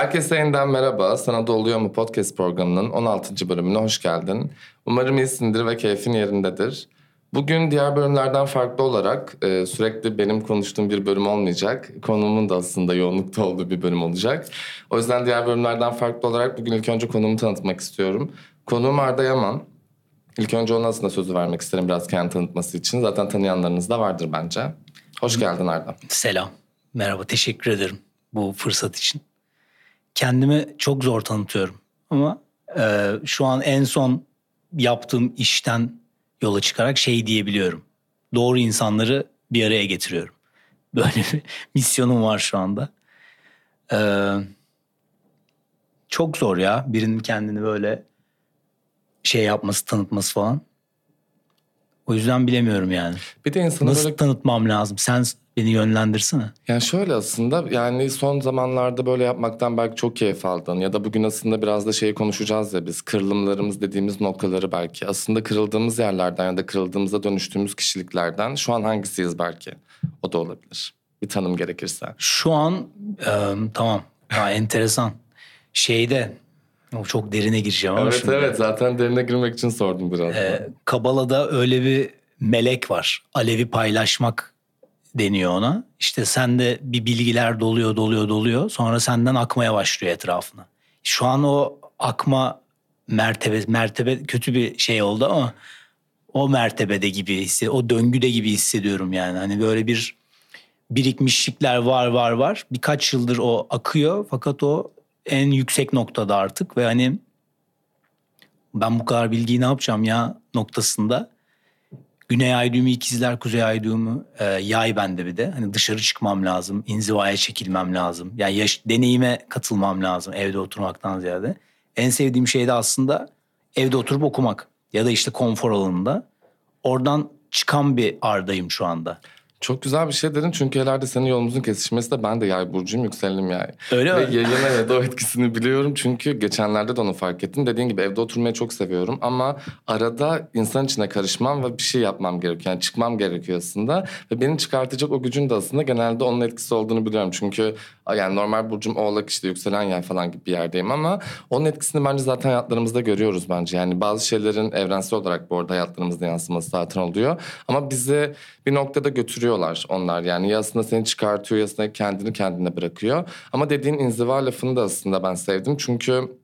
Herkese yeniden merhaba. Sana da oluyor mu podcast programının 16. bölümüne hoş geldin. Umarım iyisindir ve keyfin yerindedir. Bugün diğer bölümlerden farklı olarak e, sürekli benim konuştuğum bir bölüm olmayacak. Konumun da aslında yoğunlukta olduğu bir bölüm olacak. O yüzden diğer bölümlerden farklı olarak bugün ilk önce konumu tanıtmak istiyorum. Konuğum Arda Yaman. İlk önce ona aslında sözü vermek isterim biraz kendi tanıtması için. Zaten tanıyanlarınız da vardır bence. Hoş geldin Arda. Selam. Merhaba. Teşekkür ederim bu fırsat için. Kendimi çok zor tanıtıyorum. Ama e, şu an en son yaptığım işten yola çıkarak şey diyebiliyorum. Doğru insanları bir araya getiriyorum. Böyle bir misyonum var şu anda. Ee, çok zor ya birinin kendini böyle şey yapması, tanıtması falan. O yüzden bilemiyorum yani. Bir de insanı Nasıl böyle tanıtmam lazım? Sen beni yönlendirsene. Yani şöyle aslında yani son zamanlarda böyle yapmaktan belki çok keyif aldın ya da bugün aslında biraz da şeyi konuşacağız ya biz kırılımlarımız dediğimiz noktaları belki aslında kırıldığımız yerlerden ya da kırıldığımızda dönüştüğümüz kişiliklerden şu an hangisiyiz belki o da olabilir bir tanım gerekirse. Şu an e, tamam ha, enteresan. Şeyde o çok derine gireceğim ama Evet şimdi. evet zaten derine girmek için sordum biraz. E, Kabala'da öyle bir melek var. Alevi paylaşmak deniyor ona. İşte sende bir bilgiler doluyor doluyor doluyor. Sonra senden akmaya başlıyor etrafına. Şu an o akma mertebe mertebe kötü bir şey oldu ama o mertebede gibi hisse, o döngüde gibi hissediyorum yani. Hani böyle bir birikmişlikler var var var. Birkaç yıldır o akıyor fakat o en yüksek noktada artık ve hani ben bu kadar bilgiyi ne yapacağım ya noktasında. Güney ay düğümü ikizler, kuzey ay düğümü e, yay bende bir de. Hani dışarı çıkmam lazım, inzivaya çekilmem lazım. Yani yaş, deneyime katılmam lazım evde oturmaktan ziyade. En sevdiğim şey de aslında evde oturup okumak. Ya da işte konfor alanında. Oradan çıkan bir ardayım şu anda. Çok güzel bir şey dedin çünkü ileride senin yolumuzun kesişmesi de ben de yay burcuyum yükselenim yay. Öyle Ve mi? yayına ya da o etkisini biliyorum çünkü geçenlerde de onu fark ettim. Dediğin gibi evde oturmayı çok seviyorum ama arada insan içine karışmam ve bir şey yapmam gerekiyor. Yani çıkmam gerekiyor aslında. Ve beni çıkartacak o gücün de aslında genelde onun etkisi olduğunu biliyorum. Çünkü yani normal burcum oğlak işte yükselen yay falan gibi bir yerdeyim ama onun etkisini bence zaten hayatlarımızda görüyoruz bence. Yani bazı şeylerin evrensel olarak bu arada hayatlarımızda yansıması zaten oluyor. Ama bizi bir noktada götürüyorlar onlar. Yani ya aslında seni çıkartıyor ya aslında kendini kendine bırakıyor. Ama dediğin inziva lafını da aslında ben sevdim. Çünkü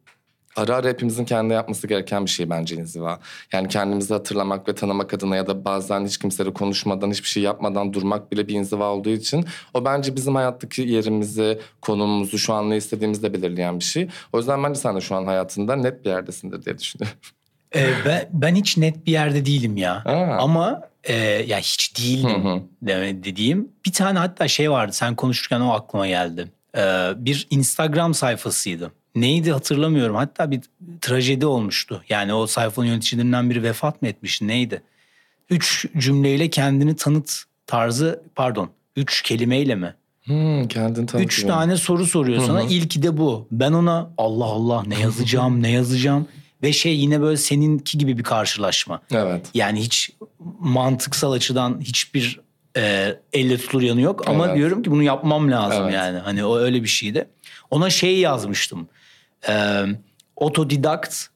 ara ara hepimizin kendi yapması gereken bir şey bence inziva. Yani kendimizi hatırlamak ve tanımak adına ya da bazen hiç kimseyle konuşmadan, hiçbir şey yapmadan durmak bile bir inziva olduğu için o bence bizim hayattaki yerimizi, konumumuzu, şu an ne istediğimizi de belirleyen bir şey. O yüzden bence sen de şu an hayatında net bir yerdesindir diye düşünüyorum. Ee, ben, ben hiç net bir yerde değilim ya. Aa. Ama e, ya hiç değildim Hı hı. dediğim. Bir tane hatta şey vardı sen konuşurken o aklıma geldi. Ee, bir Instagram sayfasıydı. Neydi hatırlamıyorum. Hatta bir trajedi olmuştu. Yani o sayfanın yöneticilerinden biri vefat mı etmiş neydi? Üç cümleyle kendini tanıt tarzı pardon üç kelimeyle mi? Hmm, kendini tanıtıyor. Üç tane soru soruyor sana. Hı hı. İlki de bu. Ben ona Allah Allah ne yazacağım ne yazacağım. Ve şey yine böyle seninki gibi bir karşılaşma. Evet. Yani hiç mantıksal açıdan hiçbir e, elle tutulur yanı yok. Ama Evet. diyorum ki bunu yapmam lazım Evet. yani. Hani o öyle bir şeydi. Ona şey yazmıştım. E, otodidakt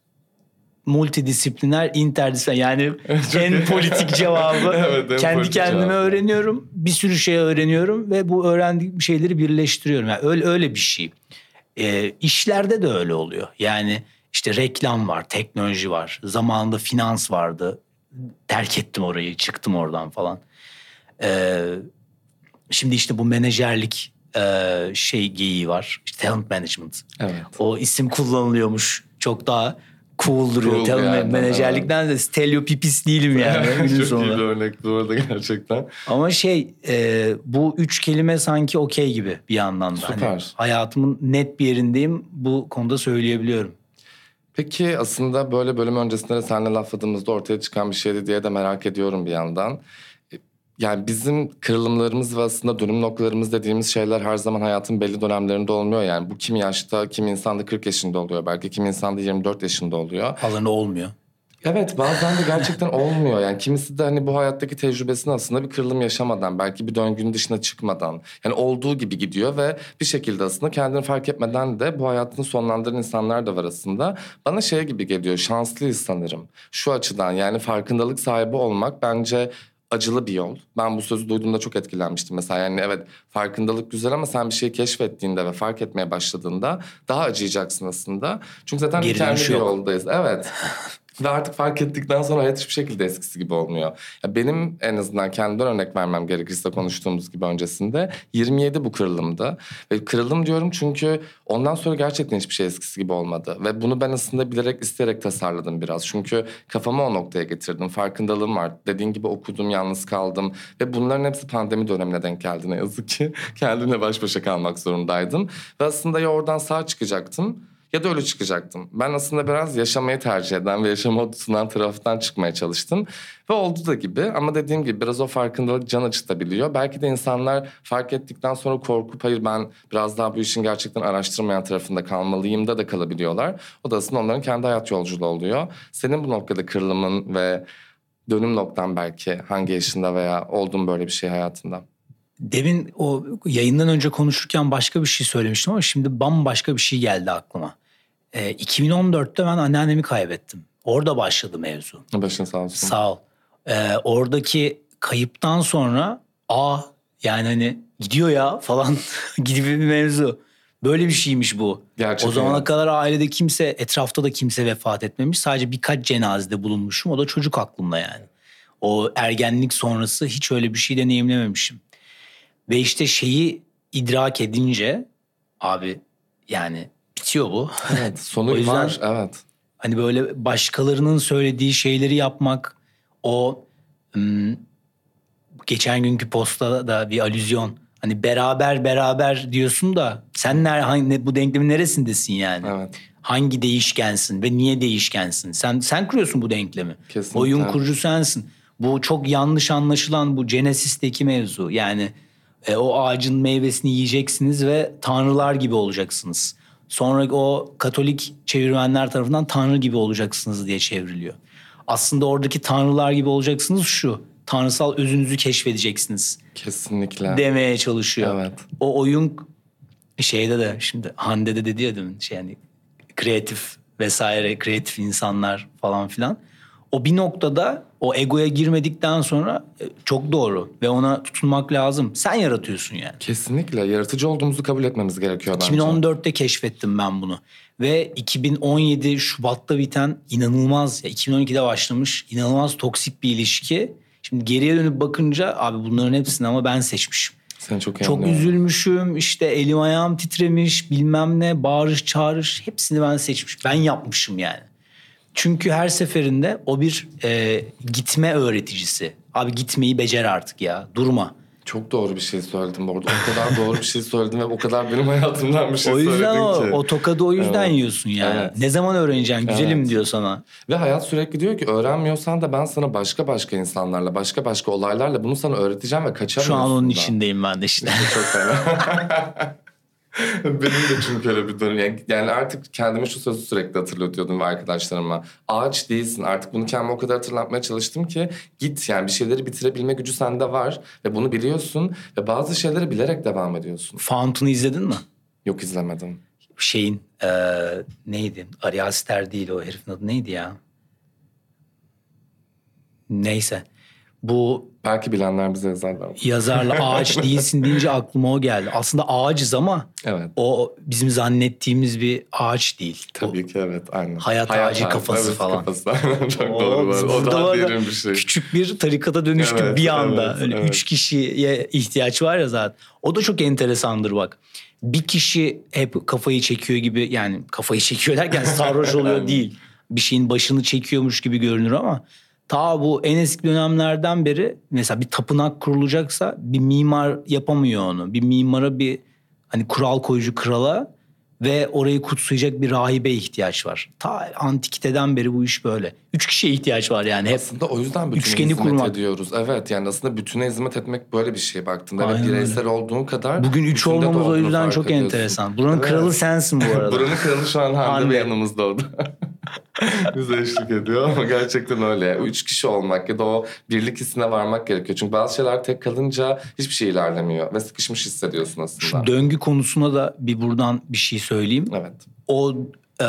multidisipliner, interdisipliner yani en politik cevabı. Evet, en Kendi politik kendime cevap. öğreniyorum. Bir sürü şey öğreniyorum ve bu öğrendiğim şeyleri birleştiriyorum. Yani öyle öyle bir şey. E, işlerde de öyle oluyor. Yani işte reklam var, teknoloji var. Zamanında finans vardı. Terk ettim orayı, çıktım oradan falan. E, şimdi işte bu menajerlik e, şey geyiği var. İşte talent management. Evet. O isim kullanılıyormuş. Çok daha cool duruyor. Cool talent yerden, menajerlikten de steliyopipis değilim yani. Çok iyi sonunda. bir örnek bu arada gerçekten. Ama şey e, bu üç kelime sanki okey gibi bir yandan da. Hani Süper. hayatımın net bir yerindeyim bu konuda söyleyebiliyorum. Peki aslında böyle bölüm öncesinde de seninle lafladığımızda ortaya çıkan bir şeydi diye de merak ediyorum bir yandan. Yani bizim kırılımlarımız ve aslında dönüm noktalarımız dediğimiz şeyler her zaman hayatın belli dönemlerinde olmuyor. Yani bu kim yaşta, kim insanda 40 yaşında oluyor belki, kim insanda 24 yaşında oluyor. Alanı olmuyor. Evet bazen de gerçekten olmuyor. Yani kimisi de hani bu hayattaki tecrübesini aslında bir kırılım yaşamadan, belki bir döngünün dışına çıkmadan, yani olduğu gibi gidiyor ve bir şekilde aslında kendini fark etmeden de bu hayatını sonlandıran insanlar da var aslında. Bana şey gibi geliyor, şanslıyız sanırım. Şu açıdan yani farkındalık sahibi olmak bence acılı bir yol. Ben bu sözü duyduğumda çok etkilenmiştim mesela. Yani evet farkındalık güzel ama sen bir şeyi keşfettiğinde ve fark etmeye başladığında daha acıyacaksın aslında. Çünkü zaten Geri kendi dönüş bir yoldayız. Evet. Ve artık fark ettikten sonra hayat hiçbir şekilde eskisi gibi olmuyor. Ya benim en azından kendimden örnek vermem gerekirse konuştuğumuz gibi öncesinde 27 bu kırılımda. Ve kırılım diyorum çünkü ondan sonra gerçekten hiçbir şey eskisi gibi olmadı. Ve bunu ben aslında bilerek isteyerek tasarladım biraz. Çünkü kafamı o noktaya getirdim. Farkındalığım var. Dediğin gibi okudum, yalnız kaldım. Ve bunların hepsi pandemi dönemine denk geldi ne yazık ki. Kendimle baş başa kalmak zorundaydım. Ve aslında ya oradan sağ çıkacaktım ya da öyle çıkacaktım. Ben aslında biraz yaşamayı tercih eden ve yaşama sunan taraftan çıkmaya çalıştım. Ve oldu da gibi ama dediğim gibi biraz o farkındalık can acıtabiliyor. Belki de insanlar fark ettikten sonra korkup hayır ben biraz daha bu işin gerçekten araştırmayan tarafında kalmalıyım da da kalabiliyorlar. O da aslında onların kendi hayat yolculuğu oluyor. Senin bu noktada kırılımın ve dönüm noktan belki hangi yaşında veya oldun böyle bir şey hayatında? Demin o yayından önce konuşurken başka bir şey söylemiştim ama şimdi bambaşka bir şey geldi aklıma. Ee, 2014'te ben anneannemi kaybettim. Orada başladı mevzu. Başın sağ olsun. Sağ ol. Ee, oradaki kayıptan sonra a yani hani gidiyor ya falan gibi bir mevzu. Böyle bir şeymiş bu. Gerçek o zamana kadar ailede kimse, etrafta da kimse vefat etmemiş. Sadece birkaç cenazede bulunmuşum. O da çocuk aklımda yani. O ergenlik sonrası hiç öyle bir şey deneyimlememişim. Ve işte şeyi idrak edince abi yani bitiyor bu. Evet, sonu O yüzden- var. Evet. Hani böyle başkalarının söylediği şeyleri yapmak o ım, geçen günkü postada da bir alüzyon. Hani beraber beraber diyorsun da sen ner, hangi, bu denklemin neresindesin yani? Evet. Hangi değişkensin ve niye değişkensin? Sen sen kuruyorsun bu denklemi. Kesinlikle. Oyun kurucu sensin. Bu çok yanlış anlaşılan bu Genesis'teki mevzu. Yani e, o ağacın meyvesini yiyeceksiniz ve tanrılar gibi olacaksınız. Sonra o Katolik çevirmenler tarafından tanrı gibi olacaksınız diye çevriliyor. Aslında oradaki tanrılar gibi olacaksınız şu. Tanrısal özünüzü keşfedeceksiniz Kesinlikle. demeye çalışıyor. Evet. O oyun şeyde de şimdi Hande de dedi ya demin şey yani kreatif vesaire kreatif insanlar falan filan. O bir noktada o egoya girmedikten sonra e, çok doğru ve ona tutunmak lazım. Sen yaratıyorsun yani. Kesinlikle yaratıcı olduğumuzu kabul etmemiz gerekiyor bence. 2014'te keşfettim ben bunu. Ve 2017 Şubat'ta biten inanılmaz, ya 2012'de başlamış inanılmaz toksik bir ilişki. Şimdi geriye dönüp bakınca abi bunların hepsini ama ben seçmişim. Seni çok iyi Çok anlıyorum. üzülmüşüm işte elim ayağım titremiş bilmem ne bağırış çağırış hepsini ben seçmiş. Ben yapmışım yani. Çünkü her seferinde o bir e, gitme öğreticisi. Abi gitmeyi becer artık ya durma. Çok doğru bir şey söyledin bu arada. O kadar doğru bir şey söyledin ve o kadar benim hayatımdan bir şey o yüzden o, ki. o tokadı o yüzden Evet. yiyorsun yani. Evet. Ne zaman öğreneceksin güzelim Evet. diyor sana. Ve hayat sürekli diyor ki öğrenmiyorsan da ben sana başka başka insanlarla, başka başka olaylarla bunu sana öğreteceğim ve Şu kaçamıyorsun an onun da. içindeyim ben de işte. çok fena. Benim de çünkü öyle bir durum. Yani- Yani artık kendime şu sözü sürekli hatırlatıyordum ve arkadaşlarıma. Ağaç değilsin. Artık bunu kendime o kadar hatırlatmaya çalıştım ki git yani bir şeyleri bitirebilme gücü sende var ve bunu biliyorsun ve bazı şeyleri bilerek devam ediyorsun. Fountain'ı izledin mi? Yok izlemedim. Şeyin e, neydi? Ari Aster değil o herifin adı neydi ya? Neyse. Bu Belki bilenler bize yazarlar. yazarla ağaç değilsin deyince aklıma o geldi. Aslında ağacız ama Evet. o bizim zannettiğimiz bir ağaç değil. O Tabii ki evet aynen. Hayat ağacı kafası evet, falan. Kafası. Çok O- doğru var. O ya, derin bir şey. Küçük bir tarikata dönüştük Evet, bir anda. evet, Öyle evet. Üç kişiye ihtiyaç var ya zaten. O da çok enteresandır bak. Bir kişi hep kafayı çekiyor gibi yani kafayı çekiyor derken sarhoş oluyor değil. Bir şeyin başını çekiyormuş gibi görünür ama ta bu en eski dönemlerden beri mesela bir tapınak kurulacaksa bir mimar yapamıyor onu. Bir mimara bir hani kural koyucu krala ve orayı kutsayacak bir rahibe ihtiyaç var. Ta antikiteden beri bu iş böyle. Üç kişiye ihtiyaç var yani hep. Aslında o yüzden bütüne hizmet kurmak. ediyoruz. Evet yani aslında bütüne hizmet etmek böyle bir şey baktığında. Aynen ve öyle. bireysel olduğun kadar Bugün üç olmamız o yüzden çok ediyorsun. enteresan. Buranın Evet. kralı sensin bu arada. Buranın kralı şu an Hande, ve yanımızda o da. Bize eşlik ediyor ama gerçekten öyle. Üç kişi olmak ya da o birlik hissine varmak gerekiyor. Çünkü bazı şeyler tek kalınca hiçbir şey ilerlemiyor. Ve sıkışmış hissediyorsun aslında. Şu döngü konusuna da bir buradan bir şey söyleyeyim. Evet. O e,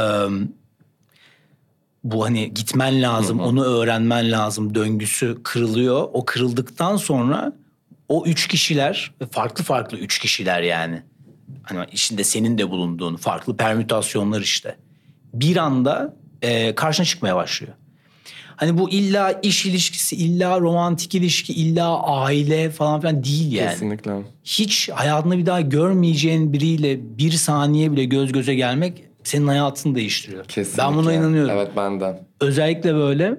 bu hani gitmen lazım, Hı hı. onu öğrenmen lazım döngüsü kırılıyor. O kırıldıktan sonra o üç kişiler farklı farklı üç kişiler yani. Hani içinde senin de bulunduğun farklı permütasyonlar işte. Bir anda e, karşına çıkmaya başlıyor. Hani bu illa iş ilişkisi, illa romantik ilişki, illa aile falan filan değil yani. Kesinlikle. Hiç hayatında bir daha görmeyeceğin biriyle bir saniye bile göz göze gelmek senin hayatını değiştiriyor. Kesinlikle. Ben buna inanıyorum. Evet ben de. Özellikle böyle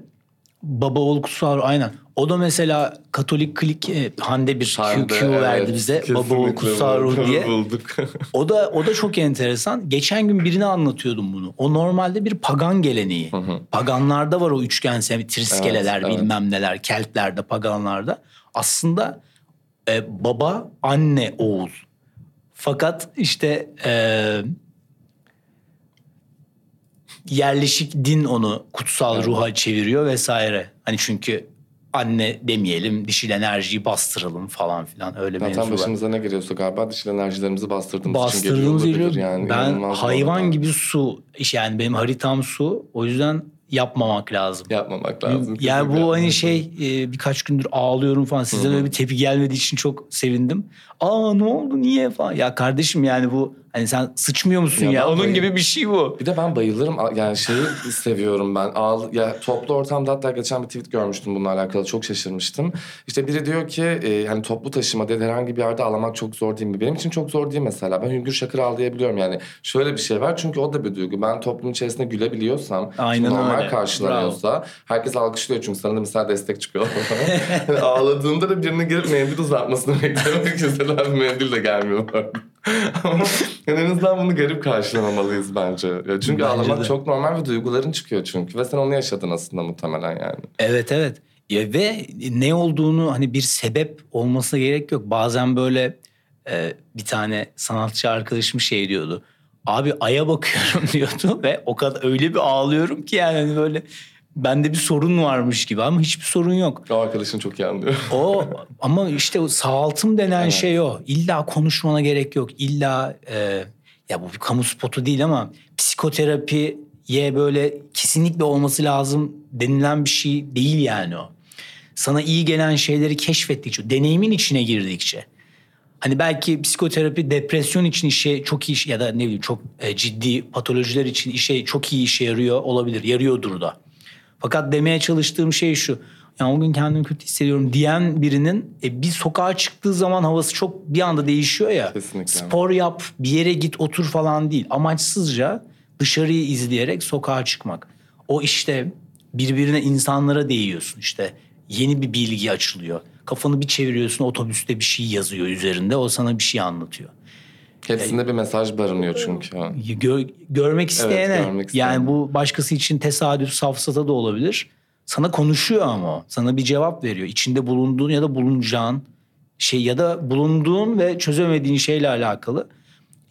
baba oğul kutsal aynen. O da mesela Katolik klik e, Hande bir Hande, Q, Q verdi evet, bize baba oğul kutsal ruh diye. Bulduk. O da o da çok enteresan. Geçen gün birine anlatıyordum bunu. O normalde bir pagan geleneği. Paganlarda var o üçgen triskeleler Evet, evet. bilmem neler, Keltlerde, paganlarda. Aslında e, baba, anne, oğul. Fakat işte e, yerleşik din onu kutsal Evet. ruha çeviriyor vesaire. Hani çünkü anne demeyelim, dişil enerjiyi bastıralım falan filan öyle Zaten mevzular. başımıza ne geliyorsa galiba dişil enerjilerimizi bastırdığımız, için Bastırdığımız geliyor geliyor. yani. ben hayvan gibi su. Yani benim haritam su. O yüzden yapmamak lazım. Yapmamak lazım. Yani bu hani şey e, birkaç gündür ağlıyorum falan. Sizden öyle bir tepki gelmediği için çok sevindim. Aa ne oldu niye falan. Ya kardeşim yani bu hani sen sıçmıyor musun Ya ya? Onun gibi bir şey bu. Bir de ben bayılırım yani şeyi seviyorum ben. Ağl ya toplu ortamda hatta geçen bir tweet görmüştüm bununla alakalı çok şaşırmıştım. İşte biri diyor ki e, hani toplu taşıma dedi herhangi bir yerde ağlamak çok zor değil mi? Benim için çok zor değil mesela. Ben hüngür şakır ağlayabiliyorum yani. Şöyle bir şey var çünkü o da bir duygu. Ben toplum içerisinde gülebiliyorsam, Aynen normal öyle. karşılanıyorsa herkes alkışlıyor çünkü sana da mesela destek çıkıyor. Ağladığımda da birinin gelip mendil uzatmasını bekliyorum. Bir mendil de gelmiyor. Ama yani en azından bunu garip karşılamamalıyız bence. Ya çünkü Bence ağlamak de. çok normal ve duyguların çıkıyor çünkü. Ve sen onu yaşadın aslında muhtemelen yani. Evet evet. Ya ve ne olduğunu hani bir sebep olmasına gerek yok. Bazen böyle e, bir tane sanatçı arkadaşım şey diyordu. Abi aya bakıyorum diyordu ve o kadar öyle bir ağlıyorum ki yani hani böyle bende bir sorun varmış gibi ama hiçbir sorun yok. O arkadaşın çok iyi anlıyor. O ama işte o sağaltım denen Evet. şey o. İlla konuşmana gerek yok. İlla e, ya bu bir kamu spotu değil ama psikoterapiye böyle kesinlikle olması lazım denilen bir şey değil yani o. Sana iyi gelen şeyleri keşfettikçe, deneyimin içine girdikçe. Hani belki psikoterapi depresyon için işe çok iyi ya da ne bileyim çok e, ciddi patolojiler için işe çok iyi işe yarıyor olabilir. Yarıyordur da. Fakat demeye çalıştığım şey şu. Yani o gün kendimi kötü hissediyorum diyen birinin e, bir sokağa çıktığı zaman havası çok bir anda değişiyor ya. Kesinlikle. Spor yap, bir yere git, otur falan değil. Amaçsızca dışarıyı izleyerek sokağa çıkmak. O işte birbirine insanlara değiyorsun işte. Yeni bir bilgi açılıyor. Kafanı bir çeviriyorsun otobüste bir şey yazıyor üzerinde. O sana bir şey anlatıyor. Hepsinde bir mesaj barınıyor çünkü. Gö- görmek isteyene görmek isteyene. yani bu başkası için tesadüf safsata da olabilir. Sana konuşuyor ama o. sana bir cevap veriyor. İçinde bulunduğun ya da bulunacağın şey ya da bulunduğun ve çözemediğin şeyle alakalı.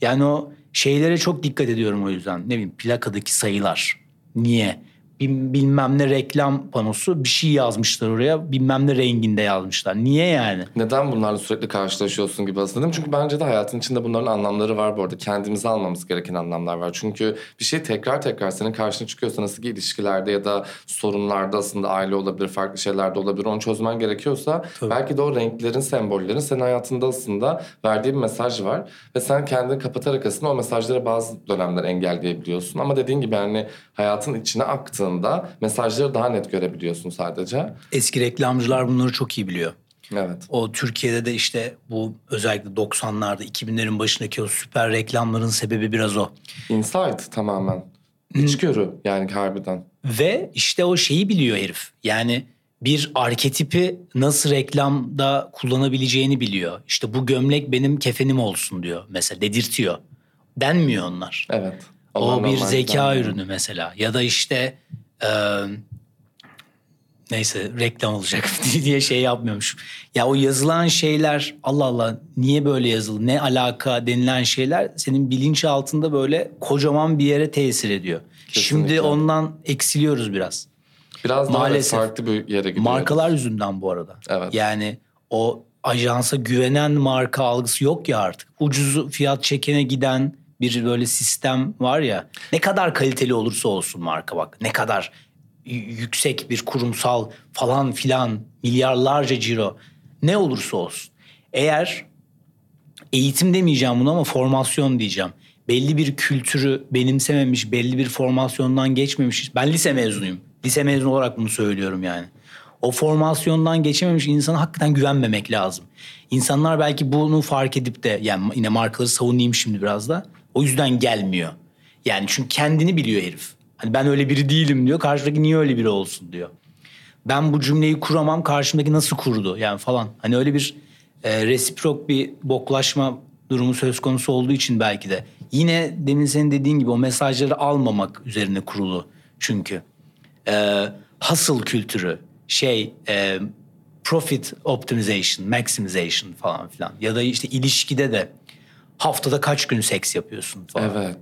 Yani o şeylere çok dikkat ediyorum o yüzden. Ne bileyim plakadaki sayılar. Niye? Bil- Bilmem ne reklam panosu bir şey yazmışlar oraya. Bilmem ne renginde yazmışlar. Niye yani? Neden bunlarla sürekli karşılaşıyorsun gibi aslında değil mi? Çünkü bence de hayatın içinde bunların anlamları var bu arada. Kendimize almamız gereken anlamlar var. Çünkü bir şey tekrar tekrar senin karşına çıkıyorsa nasıl ki ilişkilerde ya da sorunlarda aslında aile olabilir, farklı şeyler de olabilir. Onu çözmen gerekiyorsa Tabii. belki de o renklerin, sembollerin senin hayatında aslında verdiği bir mesaj var. Ve sen kendini kapatarak aslında o mesajları bazı dönemler engelleyebiliyorsun. Ama dediğin gibi yani hayatın içine aktığında mesajları daha net görebiliyorsun sadece. Eski reklamcılar bunları çok iyi biliyor. Evet. O Türkiye'de de işte bu özellikle 90'larda 2000'lerin başındaki o süper reklamların sebebi biraz o. Insight tamamen. İçgörü yani harbiden. Ve işte o şeyi biliyor herif. Yani bir arketipi nasıl reklamda kullanabileceğini biliyor. İşte bu gömlek benim kefenim olsun diyor mesela dedirtiyor. Denmiyor onlar. Evet. O Onlar bir normal zeka ürünü mesela. Ya da işte e, Neyse reklam olacak diye şey yapmıyormuş. Ya o yazılan şeyler Allah Allah niye böyle yazılı ne alaka denilen şeyler senin bilinç altında böyle kocaman bir yere tesir ediyor. Kesinlikle. Şimdi ondan eksiliyoruz biraz. Biraz daha Maalesef. farklı bir yere gidiyor. Markalar yüzünden bu arada. Evet. Yani o ajansa güvenen marka algısı yok ya artık. Ucuz fiyat çekene giden bir böyle sistem var ya. Ne kadar kaliteli olursa olsun marka bak. Ne kadar yüksek bir kurumsal falan filan milyarlarca ciro ne olursa olsun. Eğer eğitim demeyeceğim bunu ama formasyon diyeceğim. Belli bir kültürü benimsememiş, belli bir formasyondan geçmemiş. Ben lise mezunuyum. Lise mezunu olarak bunu söylüyorum yani. O formasyondan geçememiş insana hakikaten güvenmemek lazım. İnsanlar belki bunu fark edip de yani yine markaları savunayım şimdi biraz da. O yüzden gelmiyor. Yani çünkü kendini biliyor herif. Hani ben öyle biri değilim diyor. Karşıdaki niye öyle biri olsun diyor ben bu cümleyi kuramam karşımdaki nasıl kurdu yani falan. Hani öyle bir e, resiprok bir boklaşma durumu söz konusu olduğu için belki de. Yine demin senin dediğin gibi o mesajları almamak üzerine kurulu çünkü. E, hustle kültürü, şey e, profit optimization, maximization falan filan. Ya da işte ilişkide de haftada kaç gün seks yapıyorsun falan. Evet.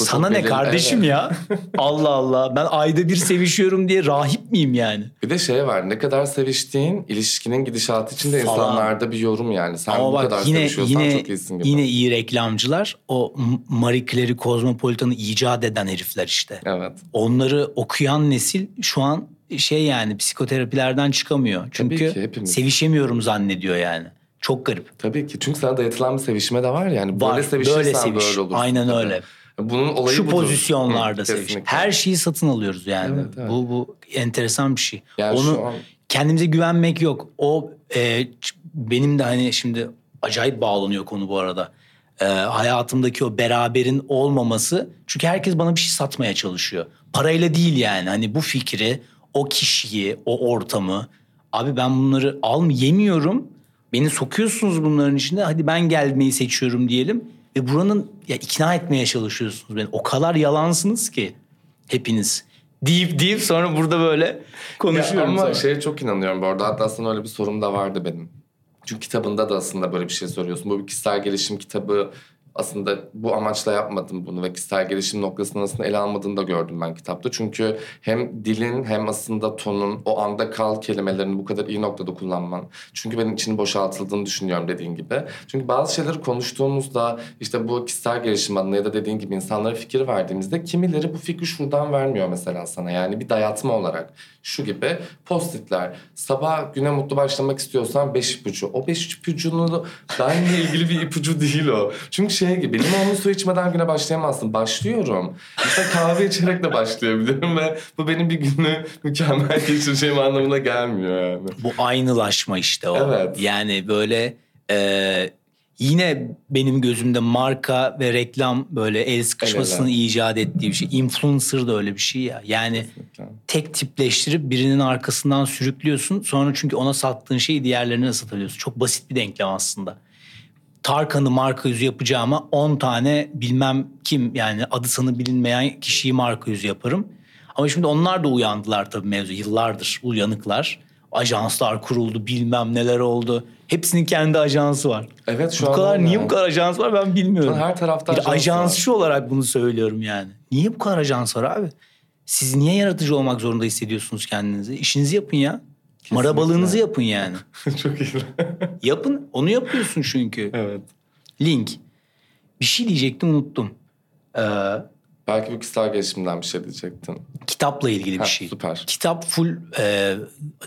Bu Sana ne belirli- kardeşim evet. ya? Allah Allah. Ben ayda bir sevişiyorum diye rahip miyim yani? Bir de şey var ne kadar seviştiğin ilişkinin gidişatı için de Falan. insanlarda bir yorum yani. Sen Ama bu bak kadar yine sevişiyorsan yine çok iyisin gibi. yine iyi reklamcılar o Marie Claire'i Kozmopolitan'ı icat eden herifler işte. Evet. Onları okuyan nesil şu an şey yani psikoterapilerden çıkamıyor. Çünkü ki, hepimiz. sevişemiyorum zannediyor yani. Çok garip. Tabii ki. Çünkü sana dayatılan bir sevişme de var yani. Var. Böyle sevişirsen Böyle böyle, seviş. olursun. Aynen tabii. öyle. Bunun olayı Şu budur. pozisyonlarda Hı, seviş. Her şeyi satın alıyoruz yani. Evet, evet. Bu bu enteresan bir şey. Yani Onu an- kendimize güvenmek yok. O e, benim de hani şimdi acayip bağlanıyor konu bu arada. E, hayatımdaki o beraberin olmaması. Çünkü herkes bana bir şey satmaya çalışıyor. Parayla değil yani. Hani bu fikri, o kişiyi, o ortamı. Abi ben bunları al yemiyorum. Beni sokuyorsunuz bunların içinde. Hadi ben gelmeyi seçiyorum diyelim. Ve buranın ya ikna etmeye çalışıyorsunuz beni. O kadar yalansınız ki hepiniz. Deyip deyip sonra burada böyle Ya konuşuyorum. ama sonra. şeye çok inanıyorum bu arada. Hatta aslında öyle bir sorum da vardı benim. Çünkü kitabında da aslında böyle bir şey soruyorsun. Bu bir kişisel gelişim kitabı aslında bu amaçla yapmadım bunu ve kişisel gelişim noktasını aslında ele almadığını da gördüm ben kitapta. Çünkü hem dilin hem aslında tonun o anda kal kelimelerini bu kadar iyi noktada kullanman. Çünkü benim içinin boşaltıldığını düşünüyorum dediğin gibi. Çünkü bazı şeyleri konuştuğumuzda işte bu kişisel gelişim adına ya da dediğin gibi insanlara fikir verdiğimizde kimileri bu fikri şuradan vermiyor mesela sana. Yani bir dayatma olarak şu gibi postitler. Sabah güne mutlu başlamak istiyorsan beş ipucu. O beş ipucunu benimle ilgili bir ipucu değil o. Çünkü şey gibi limonlu su içmeden güne başlayamazsın. Başlıyorum. Mesela kahve içerek de başlayabilirim ve bu benim bir günü mükemmel geçireceğim anlamına gelmiyor yani. Bu aynılaşma işte o. Evet. Yani böyle e, yine benim gözümde marka ve reklam böyle el sıkışmasını ele. icat ettiği bir şey. Influencer da öyle bir şey ya. Yani Kesinlikle. tek tipleştirip birinin arkasından sürüklüyorsun. Sonra çünkü ona sattığın şeyi diğerlerine satabiliyorsun. Çok basit bir denklem aslında. Tarkan'ı marka yüzü yapacağıma 10 tane bilmem kim yani adı sanı bilinmeyen kişiyi marka yüzü yaparım. Ama şimdi onlar da uyandılar tabii mevzu. Yıllardır uyanıklar. Ajanslar kuruldu bilmem neler oldu. Hepsinin kendi ajansı var. Evet şu bu an kadar niye bu kadar ajans var ben bilmiyorum. Her tarafta bir ajans var. ajansçı olarak bunu söylüyorum yani. Niye bu kadar ajans var abi? Siz niye yaratıcı olmak zorunda hissediyorsunuz kendinizi? İşinizi yapın ya. Marabalığınızı yapın yani. Çok iyi. yapın. Onu yapıyorsun çünkü. evet. Link. Bir şey diyecektim unuttum. Ee, Belki bu kişisel gelişimden bir şey diyecektin. kitapla ilgili bir Ha, şey. süper. Kitap full e,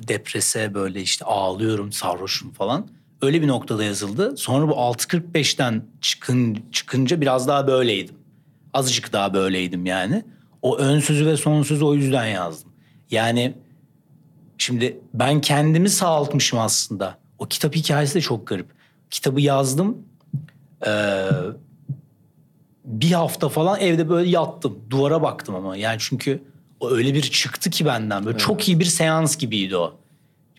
deprese böyle işte ağlıyorum, sarhoşum falan. Öyle bir noktada yazıldı. Sonra bu 6.45'ten çıkın, çıkınca biraz daha böyleydim. Azıcık daha böyleydim yani. O ön sözü ve son sözü o yüzden yazdım. Yani şimdi ben kendimi sağaltmışım aslında. O kitap hikayesi de çok garip. Kitabı yazdım. Ee, bir hafta falan evde böyle yattım. Duvara baktım ama. Yani çünkü o öyle bir çıktı ki benden. Böyle çok iyi bir seans gibiydi o.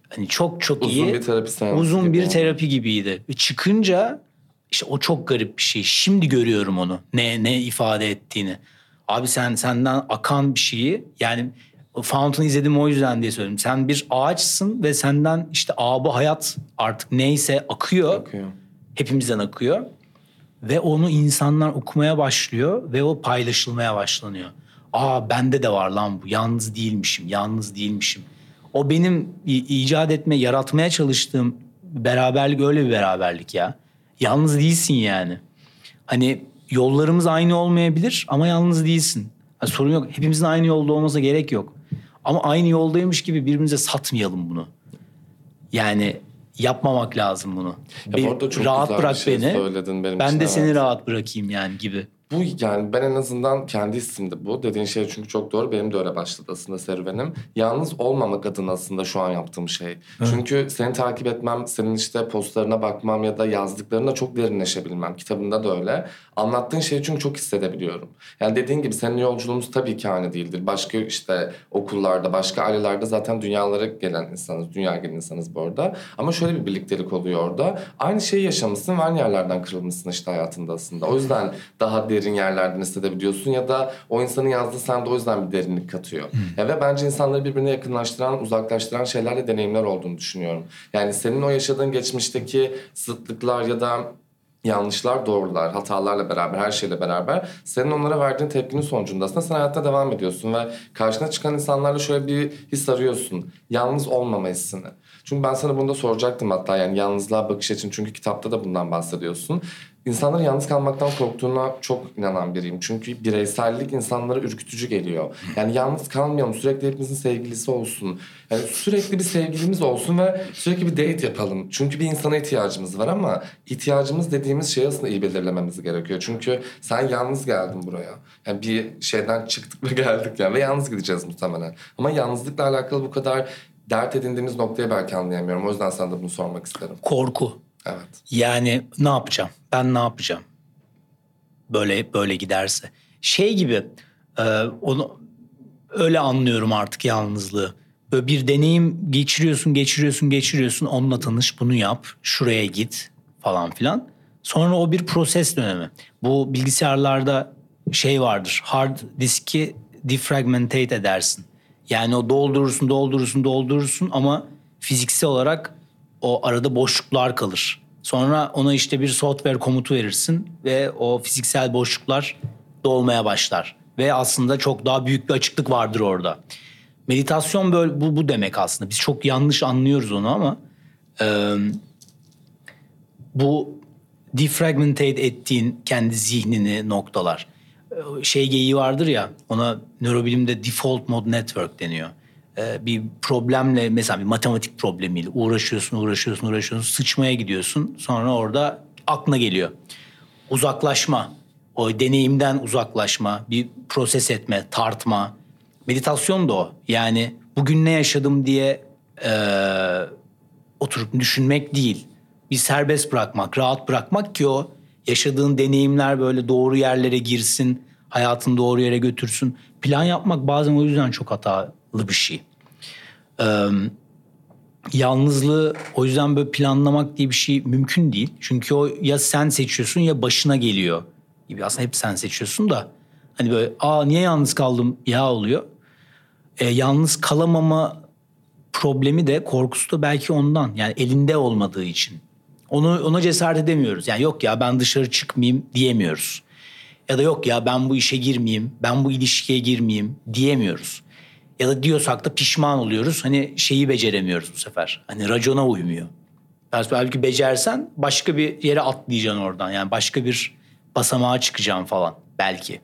Hani çok çok Uzun iyi. bir terapi seansı Uzun gibi bir oldu. terapi gibiydi. Ve çıkınca işte o çok garip bir şey. Şimdi görüyorum onu. Ne ne ifade ettiğini. Abi sen senden akan bir şeyi yani Fountain izledim o yüzden diye söyledim. Sen bir ağaçsın ve senden işte bu hayat artık neyse akıyor. Akıyor. Hepimizden akıyor. Ve onu insanlar okumaya başlıyor ve o paylaşılmaya başlanıyor. Aa bende de var lan bu. Yalnız değilmişim, yalnız değilmişim. O benim icat etme, yaratmaya çalıştığım beraberlik öyle bir beraberlik ya. Yalnız değilsin yani. Hani yollarımız aynı olmayabilir ama yalnız değilsin. Ha, sorun yok. Hepimizin aynı yolda olmasa gerek yok. Ama aynı yoldaymış gibi birbirimize satmayalım bunu. Yani yapmamak lazım bunu. Ya Bir bu arada çok rahat güzel bir bırak şey beni. söyledin benim Ben de evet. seni rahat bırakayım yani gibi. Bu yani ben en azından kendi hissimde bu. Dediğin şey çünkü çok doğru. Benim de öyle başladı aslında serüvenim. Yalnız olmamak adına aslında şu an yaptığım şey. Çünkü seni takip etmem, senin işte postlarına bakmam ya da yazdıklarına çok derinleşebilmem. Kitabında da öyle. Anlattığın şeyi çünkü çok hissedebiliyorum. Yani dediğin gibi senin yolculuğumuz tabii ki aynı değildir. Başka işte okullarda, başka ailelerde zaten dünyalara gelen insanız. Dünya gelen insanız bu arada. Ama şöyle bir birliktelik oluyor orada. Aynı şeyi yaşamışsın ve aynı yerlerden kırılmışsın işte hayatında aslında. O yüzden daha derin yerlerden hissedebiliyorsun ya da o insanın yazdığı sende o yüzden bir derinlik katıyor. Ya ve bence insanları birbirine yakınlaştıran, uzaklaştıran şeylerle deneyimler olduğunu düşünüyorum. Yani senin o yaşadığın geçmişteki sıtlıklar ya da yanlışlar, doğrular, hatalarla beraber, her şeyle beraber senin onlara verdiğin tepkinin sonucunda aslında sen hayatta devam ediyorsun ve karşına çıkan insanlarla şöyle bir his arıyorsun. Yalnız olmama hissini. Çünkü ben sana bunu da soracaktım hatta yani yalnızlığa bakış için çünkü kitapta da bundan bahsediyorsun. İnsanların yalnız kalmaktan korktuğuna çok inanan biriyim. Çünkü bireysellik insanlara ürkütücü geliyor. Yani yalnız kalmayalım, sürekli hepimizin sevgilisi olsun. Yani sürekli bir sevgilimiz olsun ve sürekli bir date yapalım. Çünkü bir insana ihtiyacımız var ama ihtiyacımız dediğimiz şeyi aslında iyi belirlememiz gerekiyor. Çünkü sen yalnız geldin buraya. Yani bir şeyden çıktık ve geldik yani ve yalnız gideceğiz muhtemelen. Ama yalnızlıkla alakalı bu kadar dert edindiğimiz noktayı belki anlayamıyorum. O yüzden sana da bunu sormak isterim. Korku. Evet. Yani ne yapacağım? Ben ne yapacağım? Böyle böyle giderse. Şey gibi e, onu öyle anlıyorum artık yalnızlığı. Böyle bir deneyim geçiriyorsun, geçiriyorsun, geçiriyorsun. Onunla tanış, bunu yap, şuraya git falan filan. Sonra o bir proses dönemi. Bu bilgisayarlarda şey vardır. Hard diski defragmentate edersin. Yani o doldurursun, doldurursun, doldurursun ama fiziksel olarak o arada boşluklar kalır. Sonra ona işte bir software komutu verirsin ve o fiziksel boşluklar dolmaya başlar. Ve aslında çok daha büyük bir açıklık vardır orada. Meditasyon böyle bu, bu demek aslında. Biz çok yanlış anlıyoruz onu ama e, bu defragmentate ettiğin kendi zihnini noktalar. Şey geyiği vardır ya ona nörobilimde default mode network deniyor. E, bir problemle mesela bir matematik problemiyle uğraşıyorsun uğraşıyorsun uğraşıyorsun sıçmaya gidiyorsun sonra orada aklına geliyor. Uzaklaşma o deneyimden uzaklaşma bir proses etme tartma meditasyon da o yani bugün ne yaşadım diye e, oturup düşünmek değil. Bir serbest bırakmak, rahat bırakmak ki o yaşadığın deneyimler böyle doğru yerlere girsin, hayatını doğru yere götürsün. Plan yapmak bazen o yüzden çok hatalı bir şey. Ee, yalnızlığı o yüzden böyle planlamak diye bir şey mümkün değil. Çünkü o ya sen seçiyorsun ya başına geliyor gibi. Aslında hep sen seçiyorsun da hani böyle aa niye yalnız kaldım ya oluyor. Ee, yalnız kalamama problemi de korkusu da belki ondan. Yani elinde olmadığı için. Onu ona cesaret edemiyoruz. Yani yok ya ben dışarı çıkmayayım diyemiyoruz. Ya da yok ya ben bu işe girmeyeyim, ben bu ilişkiye girmeyeyim diyemiyoruz. Ya da diyorsak da pişman oluyoruz. Hani şeyi beceremiyoruz bu sefer. Hani racona uymuyor. Belki belki becersen başka bir yere atlayacaksın oradan. Yani başka bir basamağa çıkacaksın falan belki.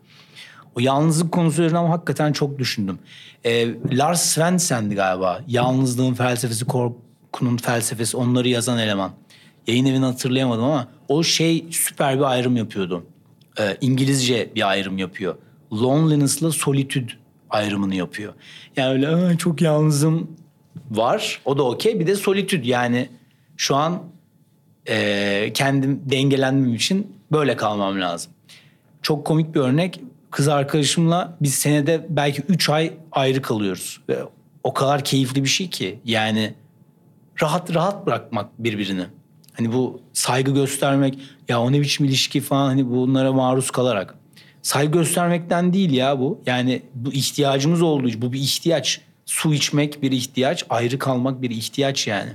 O yalnızlık konusu üzerine ama hakikaten çok düşündüm. Ee, Lars Svensen'di galiba. Yalnızlığın felsefesi, korkunun felsefesi onları yazan eleman. Yayın evini hatırlayamadım ama o şey süper bir ayrım yapıyordu. Ee, İngilizce bir ayrım yapıyor. Loneliness'la solitude ayrımını yapıyor. Yani öyle "Aa, çok yalnızım var. O da okey. Bir de solitude yani şu an e, kendim dengelenmem için böyle kalmam lazım. Çok komik bir örnek. Kız arkadaşımla biz senede belki 3 ay ayrı kalıyoruz. Ve o kadar keyifli bir şey ki. Yani rahat rahat bırakmak birbirini. Hani bu saygı göstermek ya o ne biçim ilişki falan hani bunlara maruz kalarak. Saygı göstermekten değil ya bu. Yani bu ihtiyacımız olduğu için bu bir ihtiyaç. Su içmek bir ihtiyaç, ayrı kalmak bir ihtiyaç yani.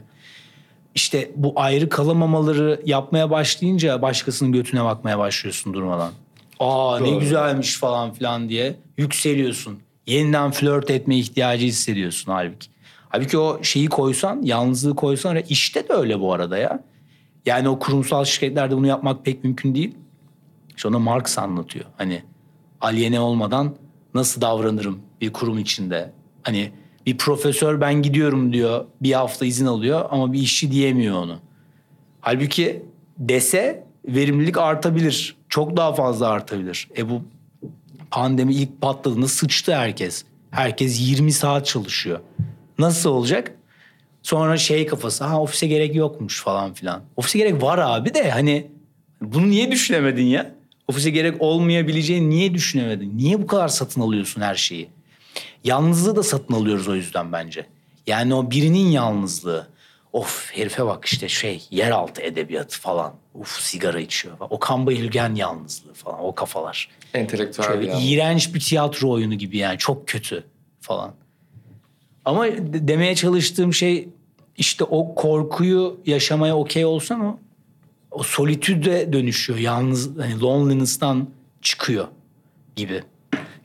İşte bu ayrı kalamamaları yapmaya başlayınca başkasının götüne bakmaya başlıyorsun durmadan. Aa ne Doğru. güzelmiş falan filan diye yükseliyorsun. Yeniden flört etme ihtiyacı hissediyorsun halbuki. Halbuki o şeyi koysan, yalnızlığı koysan işte de öyle bu arada ya. Yani o kurumsal şirketlerde bunu yapmak pek mümkün değil. İşte ona Marx anlatıyor. Hani aliene olmadan nasıl davranırım bir kurum içinde. Hani bir profesör ben gidiyorum diyor bir hafta izin alıyor ama bir işçi diyemiyor onu. Halbuki dese verimlilik artabilir. Çok daha fazla artabilir. E bu pandemi ilk patladığında sıçtı herkes. Herkes 20 saat çalışıyor. Nasıl olacak? Sonra şey kafası ha ofise gerek yokmuş falan filan. Ofise gerek var abi de hani bunu niye düşünemedin ya? Ofise gerek olmayabileceğini niye düşünemedin? Niye bu kadar satın alıyorsun her şeyi? Yalnızlığı da satın alıyoruz o yüzden bence. Yani o birinin yalnızlığı. Of herife bak işte şey yeraltı edebiyatı falan. Uf sigara içiyor. Okan Bayülgen yalnızlığı falan o kafalar. Entelektüel Şöyle bir yandan. iğrenç bir tiyatro oyunu gibi yani çok kötü falan. Ama de- demeye çalıştığım şey işte o korkuyu yaşamaya okey olsan o o solitüde dönüşüyor. Yalnız hani loneliness'tan çıkıyor gibi.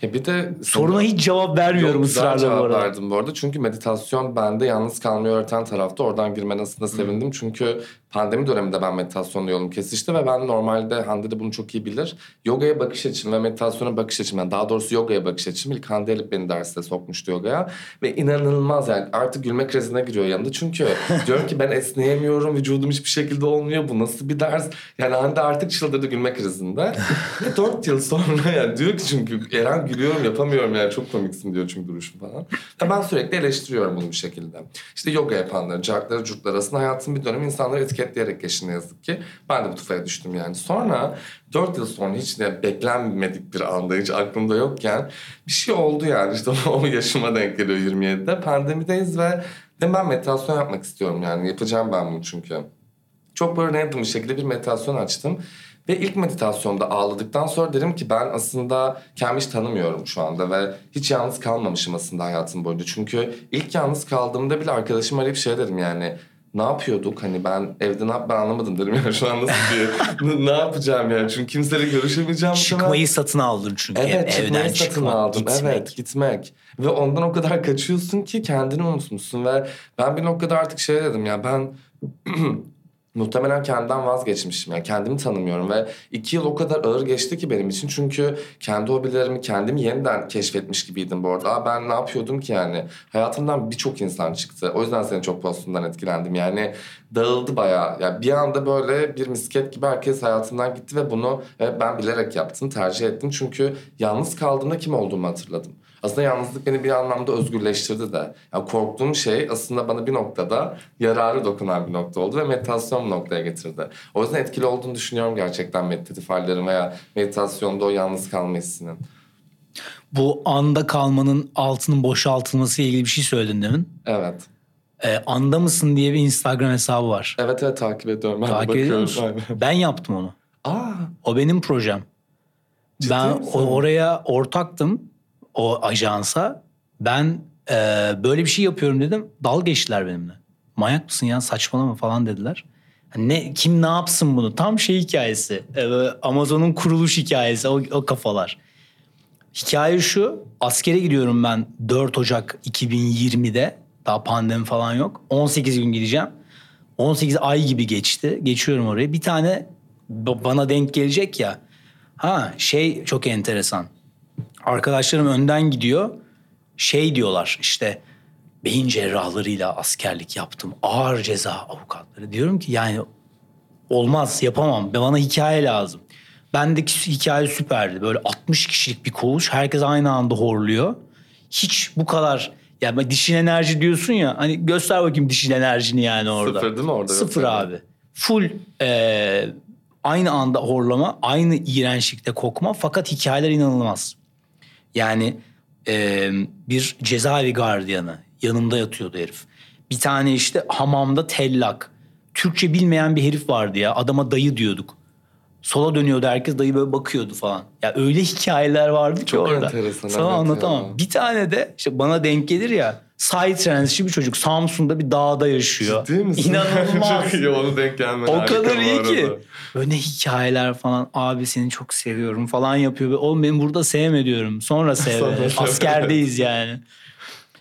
Ya bir de Soruna hiç cevap vermiyorum güzel ısrarla bu cevap arada. verdim bu arada. Çünkü meditasyon bende yalnız kalmayı öğreten tarafta. Oradan girmene aslında sevindim. Çünkü pandemi döneminde ben meditasyonla yolum kesişti ve ben normalde Hande de bunu çok iyi bilir. Yogaya bakış açım ve meditasyona bakış açım. Yani daha doğrusu yogaya bakış açım. İlk Hande Elif beni derste sokmuştu yogaya. Ve inanılmaz yani artık gülme krizine giriyor yanında. Çünkü diyorum ki ben esneyemiyorum. Vücudum hiçbir şekilde olmuyor. Bu nasıl bir ders? Yani Hande artık çıldırdı gülme krizinde. Dört yıl sonra yani diyor ki çünkü Eren gülüyorum yapamıyorum yani çok komiksin diyor çünkü duruşun falan. Ve ben sürekli eleştiriyorum bunu bir şekilde. İşte yoga yapanları, cartları, curtları aslında hayatın bir dönemi insanları etiketleyerek geçti ne yazık ki. Ben de bu tufaya düştüm yani. Sonra dört yıl sonra hiç de beklenmedik bir anda hiç aklımda yokken bir şey oldu yani işte o yaşıma denk geliyor 27'de. Pandemideyiz ve de ben meditasyon yapmak istiyorum yani yapacağım ben bunu çünkü. Çok böyle random bir şekilde bir meditasyon açtım. Ve ilk meditasyonda ağladıktan sonra dedim ki ben aslında kendimi hiç tanımıyorum şu anda ve hiç yalnız kalmamışım aslında hayatım boyunca. Çünkü ilk yalnız kaldığımda bile arkadaşım arayıp şey dedim yani ne yapıyorduk hani ben evde ne yap ben anlamadım dedim yani şu an nasıl bir ne- ne yapacağım yani çünkü kimseyle görüşemeyeceğim. Çıkmayı satın aldın çünkü Evet ev- çıkmayı evden satın çıkmak, aldım. gitmek. Evet gitmek. Ve ondan o kadar kaçıyorsun ki kendini unutmuşsun. Ve ben bir noktada artık şey dedim ya ben muhtemelen kendimden vazgeçmişim. Yani kendimi tanımıyorum ve iki yıl o kadar ağır geçti ki benim için. Çünkü kendi hobilerimi kendimi yeniden keşfetmiş gibiydim bu arada. Aa, ben ne yapıyordum ki yani? Hayatımdan birçok insan çıktı. O yüzden senin çok postundan etkilendim. Yani dağıldı bayağı. Yani bir anda böyle bir misket gibi herkes hayatımdan gitti ve bunu e, ben bilerek yaptım, tercih ettim. Çünkü yalnız kaldığımda kim olduğumu hatırladım. Aslında yalnızlık beni bir anlamda özgürleştirdi de. Yani korktuğum şey aslında bana bir noktada yararı dokunan bir nokta oldu ve meditasyon noktaya getirdi. O yüzden etkili olduğunu düşünüyorum gerçekten meditatif hallerin veya meditasyonda o yalnız kalma hissinin. Bu anda kalmanın altının boşaltılması ile ilgili bir şey söyledin demin. Evet. Ee, anda mısın diye bir Instagram hesabı var. Evet evet takip ediyorum. Ben Takip ediyor musun? Aynen. Ben yaptım onu. Aa, O benim projem. Ciddi ben misin? oraya ortaktım o ajansa. Ben e, böyle bir şey yapıyorum dedim. Dal geçtiler benimle. Manyak mısın ya saçmalama falan dediler. Ne kim ne yapsın bunu? Tam şey hikayesi. E, Amazon'un kuruluş hikayesi o, o kafalar. Hikaye şu. Askere gidiyorum ben 4 Ocak 2020'de. Daha pandemi falan yok. 18 gün gideceğim. 18 ay gibi geçti. Geçiyorum oraya. Bir tane bana denk gelecek ya. Ha şey çok enteresan. Arkadaşlarım önden gidiyor. Şey diyorlar işte beyin cerrahlarıyla askerlik yaptım. Ağır ceza avukatları. Diyorum ki yani olmaz yapamam. Bana hikaye lazım. Bendeki hikaye süperdi. Böyle 60 kişilik bir koğuş. Herkes aynı anda horluyor. Hiç bu kadar yani dişin enerji diyorsun ya hani göster bakayım dişin enerjini yani orada. Sıfır değil mi orada? Sıfır Yok abi. Full e, aynı anda horlama, aynı iğrençlikte kokma fakat hikayeler inanılmaz. Yani e, bir cezaevi gardiyanı yanımda yatıyordu herif. Bir tane işte hamamda tellak. Türkçe bilmeyen bir herif vardı ya adama dayı diyorduk. Sola dönüyordu herkes dayı böyle bakıyordu falan. Ya öyle hikayeler vardı ki Çok orada. enteresan, Sana evet anlatamam. ya. Bir tane de işte bana denk gelir ya Psytrance bir çocuk Samsun'da bir dağda yaşıyor. Ciddi misin? İnanılmaz. çok iyi onu denk gelmen O kadar iyi ki. Böyle hikayeler falan. Abi seni çok seviyorum falan yapıyor. Ve Oğlum beni burada sevme diyorum. Sonra sev. Sonra sev, Askerdeyiz yani.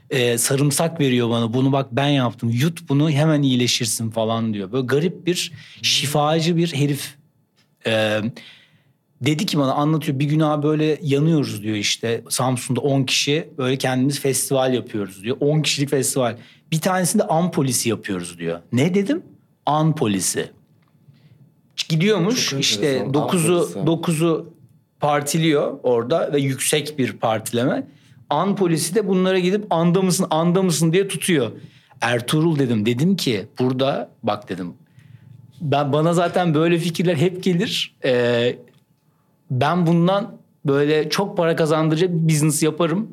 Ee, sarımsak veriyor bana. Bunu bak ben yaptım. Yut bunu hemen iyileşirsin falan diyor. Böyle garip bir şifacı bir herif. Ee, dedi ki bana anlatıyor. Bir gün abi böyle yanıyoruz diyor işte. Samsun'da 10 kişi böyle kendimiz festival yapıyoruz diyor. 10 kişilik festival. Bir tanesinde an polisi yapıyoruz diyor. Ne dedim? An polisi. Gidiyormuş Çok işte enteresan, 9'u an polisi. 9'u partiliyor orada ve yüksek bir partileme. An polisi de bunlara gidip anda mısın anda mısın diye tutuyor. Ertuğrul dedim. Dedim ki burada bak dedim. Ben bana zaten böyle fikirler hep gelir. Ee, ben bundan böyle çok para kazandıracak bir business yaparım.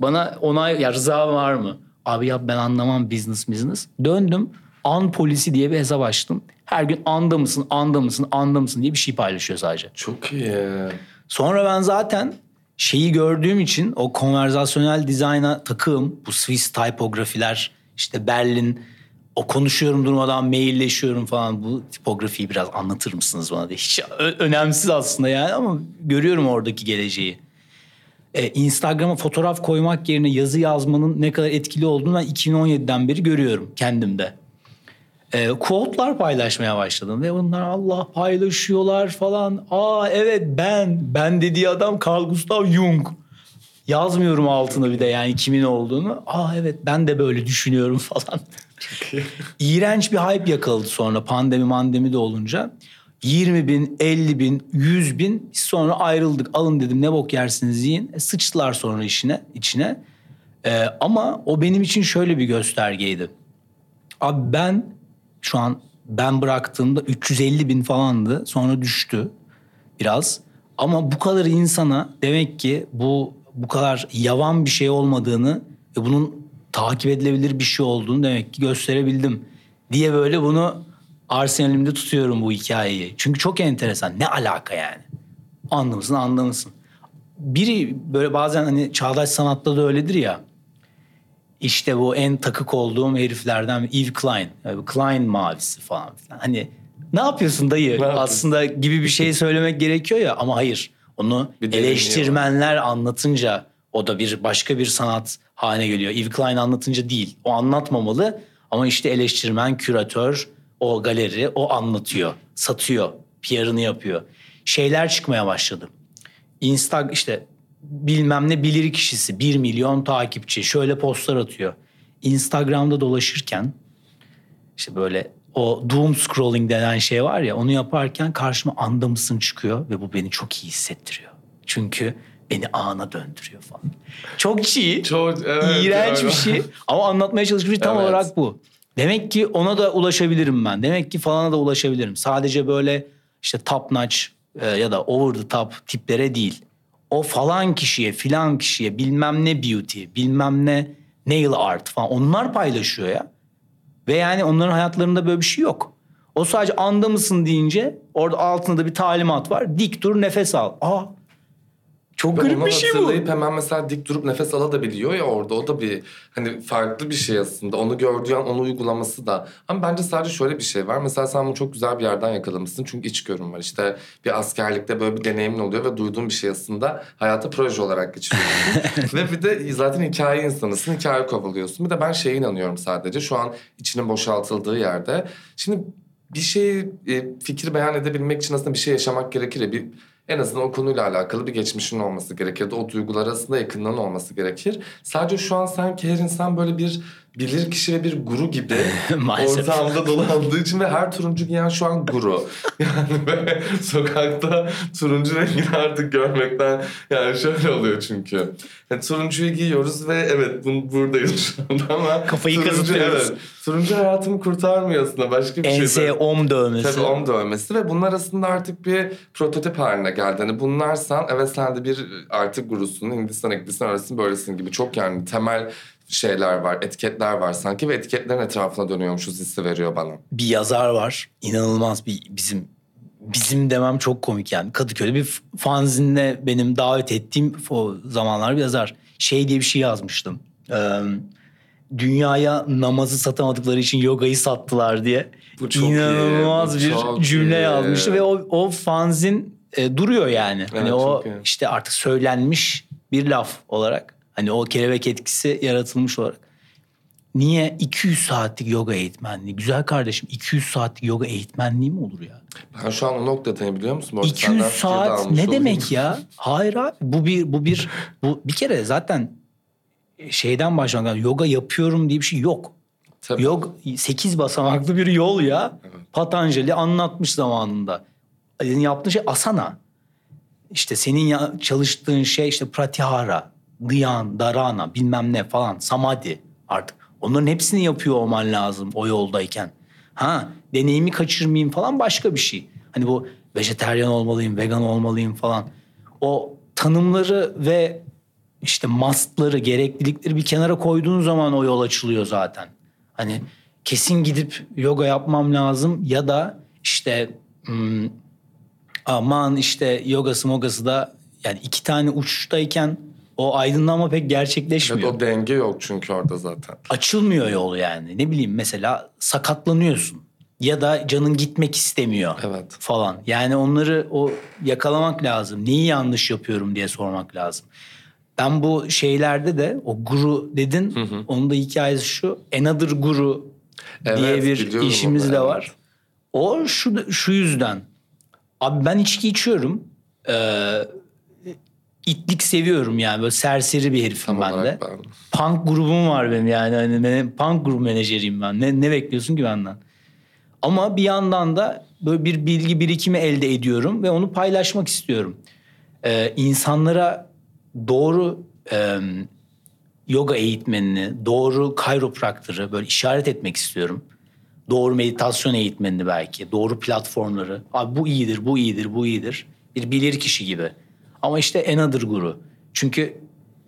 Bana onay ya rıza var mı? Abi ya ben anlamam business business. Döndüm an polisi diye bir hesap açtım. Her gün anda mısın, anda mısın, anda mısın diye bir şey paylaşıyor sadece. Çok iyi. Sonra ben zaten şeyi gördüğüm için o konverzasyonel dizayna takığım. Bu Swiss tipografiler, işte Berlin, o konuşuyorum durmadan mailleşiyorum falan. Bu tipografiyi biraz anlatır mısınız bana diye. Hiç önemsiz aslında yani ama görüyorum oradaki geleceği. Ee, Instagram'a fotoğraf koymak yerine yazı yazmanın ne kadar etkili olduğunu ben 2017'den beri görüyorum kendimde. E, quote'lar paylaşmaya başladım ve bunlar Allah paylaşıyorlar falan. Aa evet ben, ben dediği adam Carl Gustav Jung. Yazmıyorum altına bir de yani kimin olduğunu. Aa evet ben de böyle düşünüyorum falan. İğrenç bir hype yakaladı sonra pandemi mandemi de olunca. 20 bin, 50 bin, 100 bin sonra ayrıldık. Alın dedim ne bok yersiniz yiyin. E, sıçtılar sonra işine, içine. E, ama o benim için şöyle bir göstergeydi. Abi ben şu an ben bıraktığımda 350 bin falandı. Sonra düştü biraz. Ama bu kadar insana demek ki bu bu kadar yavan bir şey olmadığını ve bunun takip edilebilir bir şey olduğunu demek ki gösterebildim. Diye böyle bunu arsenalimde tutuyorum bu hikayeyi. Çünkü çok enteresan. Ne alaka yani? Anlamışsın anlamışsın. Biri böyle bazen hani çağdaş sanatta da öyledir ya. İşte bu en takık olduğum heriflerden Eve Klein. Klein mavisi falan filan. Hani ne yapıyorsun dayı? yapıyorsun? Aslında gibi bir şey söylemek gerekiyor ya ama hayır. Onu Bir eleştirmenler anlatınca o da bir başka bir sanat haline geliyor. Eve Klein anlatınca değil. O anlatmamalı ama işte eleştirmen, küratör, o galeri o anlatıyor, satıyor, PR'ını yapıyor. Şeyler çıkmaya başladı. Insta işte bilmem ne bilir kişisi 1 milyon takipçi şöyle postlar atıyor. Instagram'da dolaşırken işte böyle o doom scrolling denen şey var ya onu yaparken karşıma anda mısın çıkıyor ve bu beni çok iyi hissettiriyor. Çünkü beni ana döndürüyor falan. Çok çiğ. Çok evet, İğrenç öyle. bir şey ama anlatmaya çalışmış tam Evet. olarak bu. Demek ki ona da ulaşabilirim ben. Demek ki falana da ulaşabilirim. Sadece böyle işte top notch e, ya da over the top tiplere değil. O falan kişiye, filan kişiye bilmem ne beauty, bilmem ne nail art falan onlar paylaşıyor ya. Ve yani onların hayatlarında böyle bir şey yok. O sadece anda mısın deyince orada altında da bir talimat var. Dik dur nefes al. Aa çok garip onu bir şey bu. hatırlayıp hemen mesela dik durup nefes alabiliyor ya orada. O da bir hani farklı bir şey aslında. Onu gördüğü an onu uygulaması da. Ama bence sadece şöyle bir şey var. Mesela sen bunu çok güzel bir yerden yakalamışsın. Çünkü iç görün var. İşte bir askerlikte böyle bir deneyimin oluyor ve duyduğun bir şey aslında hayata proje olarak geçiriyorsun. ve bir de zaten hikaye insanısın. Hikaye kovalıyorsun. Bir de ben şeye inanıyorum sadece. Şu an içinin boşaltıldığı yerde. Şimdi bir şeyi e, fikir beyan edebilmek için aslında bir şey yaşamak gerekir ya. Bir, en azından o konuyla alakalı bir geçmişin olması gerekir. O duygular arasında yakınlığın olması gerekir. Sadece şu an sanki her insan böyle bir bilir kişi ve bir guru gibi ortamda dolandığı için ve her turuncu giyen şu an guru. Yani böyle sokakta turuncu rengini artık görmekten yani şöyle oluyor çünkü. Yani turuncuyu giyiyoruz ve evet bu, buradayız şu anda ama Kafayı turuncu, kazıtıyoruz. Evet, turuncu hayatımı kurtarmıyor aslında başka bir şey. Enseye om dövmesi. Tabii om dövmesi ve bunlar aslında artık bir prototip haline geldi. Hani bunlarsan evet sen de bir artık gurusun. Hindistan Hindistan arasın böylesin gibi çok yani temel şeyler var, etiketler var sanki ve etiketlerin etrafına dönüyormuşuz hissi veriyor bana. bir yazar var. İnanılmaz bir bizim bizim demem çok komik yani. Kadıköy'de bir fanzinle benim davet ettiğim o zamanlar bir yazar. Şey diye bir şey yazmıştım. Ee, dünyaya namazı satamadıkları için yogayı sattılar diye. Bu çok İnanılmaz iyi, bir bu çok cümle iyi. yazmıştı ve o, o fanzin e, duruyor yani. hani o çok iyi. işte artık söylenmiş bir laf olarak. Hani o kelebek etkisi yaratılmış olarak. Niye 200 saatlik yoga eğitmenliği? Güzel kardeşim 200 saatlik yoga eğitmenliği mi olur ya? Ben şu an o noktadayım biliyor musun? Bu arada 200 senden fikir de saat ne olayım. demek ya? Hayır abi bu bir bu bir bu bir kere zaten şeyden başlamak. Yoga yapıyorum diye bir şey yok. Tabii. Yok 8 basamaklı bir yol ya. Patanjali anlatmış zamanında. Yani yaptığı şey asana. İşte senin ya, çalıştığın şey işte pratyahara, dhyan, dharana bilmem ne falan samadhi artık. Onların hepsini yapıyor olman lazım o yoldayken. Ha deneyimi kaçırmayayım falan başka bir şey. Hani bu vejeteryan olmalıyım, vegan olmalıyım falan. O tanımları ve işte mustları, gereklilikleri bir kenara koyduğun zaman o yol açılıyor zaten. Hani kesin gidip yoga yapmam lazım ya da işte hmm, aman işte yogası mogası da yani iki tane uçuştayken o aydınlanma pek Evet, gerçekleşmiyor. o denge yok çünkü orada zaten. Açılmıyor yol yani. Ne bileyim mesela sakatlanıyorsun ya da canın gitmek istemiyor Evet. falan. Yani onları o yakalamak lazım. Neyi yanlış yapıyorum diye sormak lazım. Ben bu şeylerde de o guru dedin. Onun da hikayesi şu. Another guru diye Evet, bir biliyorum işimiz onu, de evet. var. O şu şu yüzden. Abi ben içki içiyorum. Ee, itlik seviyorum yani. Böyle serseri bir herifim Tam ben de. ben. Punk grubum var benim yani. Hani ben- punk grup menajeriyim ben. Ne, ne bekliyorsun ki benden? Ama bir yandan da böyle bir bilgi birikimi elde ediyorum ve onu paylaşmak istiyorum. Ee, insanlara doğru e, yoga eğitmenini, doğru kayropraktörü böyle işaret etmek istiyorum. Doğru meditasyon eğitmenini belki, doğru platformları. Abi bu iyidir, bu iyidir, bu iyidir. Bir bilir kişi gibi. Ama işte Another Guru. Çünkü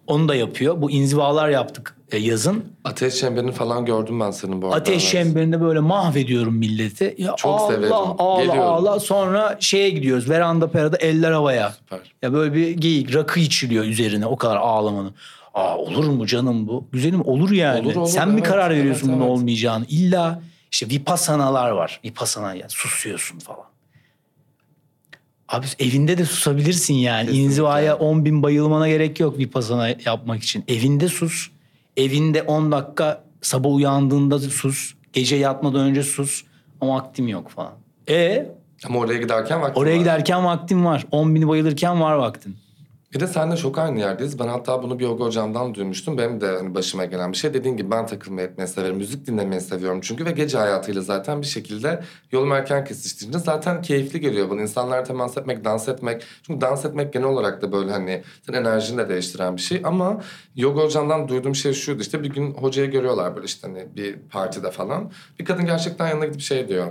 onu da yapıyor. Bu inzivalar yaptık e, yazın. Ateş çemberini falan gördüm ben senin bu arada. Ateş çemberinde böyle mahvediyorum milleti. Ya Çok ağla, severim. Ağla Geliyorum. ağla sonra şeye gidiyoruz. Veranda perada eller havaya. Süper. Ya böyle bir geyik rakı içiliyor üzerine o kadar ağlamanın. Aa olur mu canım bu? Güzelim olur yani. Olur, olur, Sen mi evet, karar veriyorsun evet, bunun evet. olmayacağını? İlla işte vipassanalar var. Vipassana yani susuyorsun falan. Abi evinde de susabilirsin yani. Kesinlikle. İnzivaya 10 bin bayılmana gerek yok vipassana yapmak için. Evinde sus. Evinde 10 dakika sabah uyandığında sus. Gece yatmadan önce sus. Ama vaktim yok falan. E Ama oraya giderken vaktim oraya var. giderken vaktin var. 10 bini bayılırken var vaktin. Bir de seninle çok aynı yerdeyiz. Ben hatta bunu bir yoga hocamdan duymuştum. Benim de hani başıma gelen bir şey. Dediğin gibi ben takılmayı etmeyi severim. Müzik dinlemeyi seviyorum çünkü. Ve gece hayatıyla zaten bir şekilde yolum erken kesiştiğinde zaten keyifli geliyor bana. İnsanlarla temas etmek, dans etmek. Çünkü dans etmek genel olarak da böyle hani senin enerjini de değiştiren bir şey. Ama yoga hocamdan duyduğum şey şuydu. işte bir gün hocayı görüyorlar böyle işte hani bir partide falan. Bir kadın gerçekten yanına gidip şey diyor.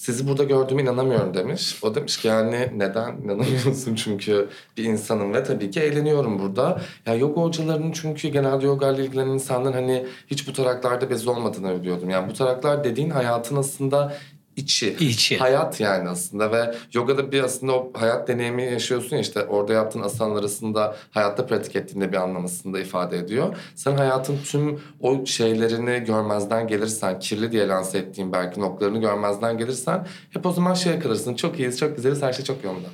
Sizi burada gördüğüme inanamıyorum demiş. O demiş ki yani neden inanamıyorsun çünkü bir insanım ve tabii ki eğleniyorum burada. Ya yoga hocalarının çünkü genelde yoga ile ilgilenen insanların hani hiç bu taraklarda bezi olmadığını biliyordum. Yani bu taraklar dediğin hayatın aslında içi. İçi. Hayat yani aslında ve yogada bir aslında o hayat deneyimi yaşıyorsun ya işte orada yaptığın asanlar arasında hayatta pratik ettiğinde bir anlamasını da ifade ediyor. Sen hayatın tüm o şeylerini görmezden gelirsen, kirli diye lanse ettiğin belki noktalarını görmezden gelirsen hep o zaman şeye kalırsın. Çok iyiyiz, çok güzeliz, her şey çok yolunda.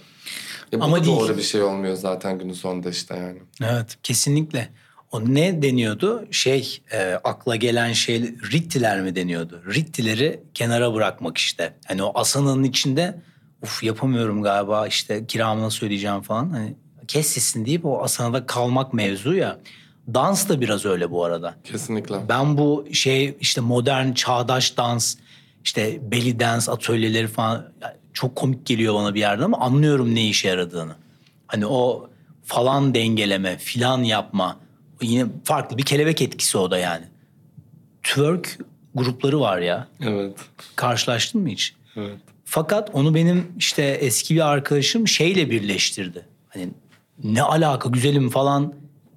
E bu Ama da değil. doğru bir şey olmuyor zaten günün sonunda işte yani. Evet kesinlikle. O ne deniyordu? Şey e, akla gelen şey rittiler mi deniyordu? Rittileri kenara bırakmak işte. Hani o asananın içinde uf yapamıyorum galiba işte kiramı nasıl ödeyeceğim falan. Hani kes sesini deyip o asanada kalmak mevzu ya. Dans da biraz öyle bu arada. Kesinlikle. Ben bu şey işte modern çağdaş dans işte belly dance atölyeleri falan çok komik geliyor bana bir yerde ama anlıyorum ne işe yaradığını. Hani o falan dengeleme, filan yapma yine farklı bir kelebek etkisi o da yani. Twerk grupları var ya. Evet. Karşılaştın mı hiç? Evet. Fakat onu benim işte eski bir arkadaşım şeyle birleştirdi. Hani ne alaka güzelim falan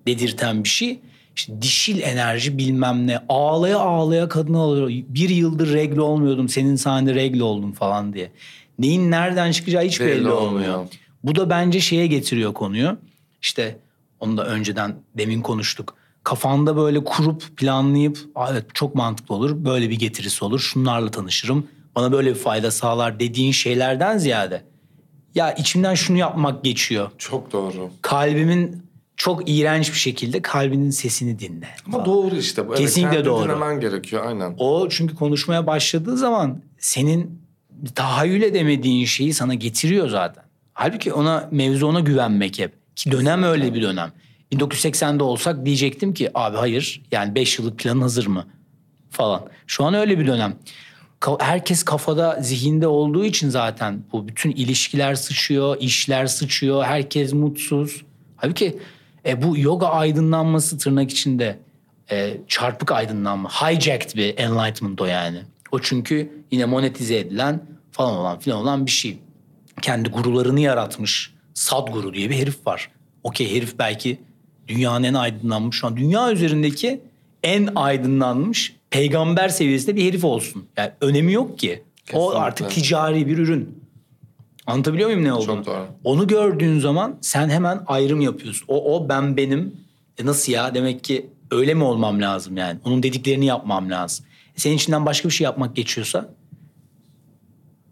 dedirten bir şey. İşte dişil enerji bilmem ne. Ağlaya ağlaya kadın alıyor. Bir yıldır regle olmuyordum. Senin sayende regle oldum falan diye. Neyin nereden çıkacağı hiç belli, Belli olmuyor. olmuyor. Bu da bence şeye getiriyor konuyu. İşte onu da önceden demin konuştuk. Kafanda böyle kurup planlayıp "Aa, evet çok mantıklı olur. Böyle bir getirisi olur. Şunlarla tanışırım. Bana böyle bir fayda sağlar dediğin şeylerden ziyade ya içimden şunu yapmak geçiyor. Çok doğru. Kalbimin çok iğrenç bir şekilde kalbinin sesini dinle. Ama falan. doğru işte. bu. Evet, Kesinlikle kendini doğru. dinlemen gerekiyor aynen. O çünkü konuşmaya başladığı zaman senin tahayyül edemediğin şeyi sana getiriyor zaten. Halbuki ona mevzu ona güvenmek hep. Ki dönem öyle bir dönem. 1980'de olsak diyecektim ki abi hayır yani 5 yıllık planın hazır mı? Falan. Şu an öyle bir dönem. Herkes kafada zihinde olduğu için zaten bu bütün ilişkiler sıçıyor, işler sıçıyor, herkes mutsuz. Halbuki e, bu yoga aydınlanması tırnak içinde e, çarpık aydınlanma, hijacked bir enlightenment o yani. O çünkü yine monetize edilen falan olan filan olan bir şey. Kendi gurularını yaratmış Sadguru diye bir herif var. Okey herif belki dünyanın en aydınlanmış, şu an dünya üzerindeki en aydınlanmış peygamber seviyesinde bir herif olsun. Yani önemi yok ki. O Kesinlikle. artık ticari bir ürün. Anlatabiliyor muyum ne olduğunu? Onu gördüğün zaman sen hemen ayrım yapıyorsun. O o ben benim. E nasıl ya? Demek ki öyle mi olmam lazım yani? Onun dediklerini yapmam lazım. E senin içinden başka bir şey yapmak geçiyorsa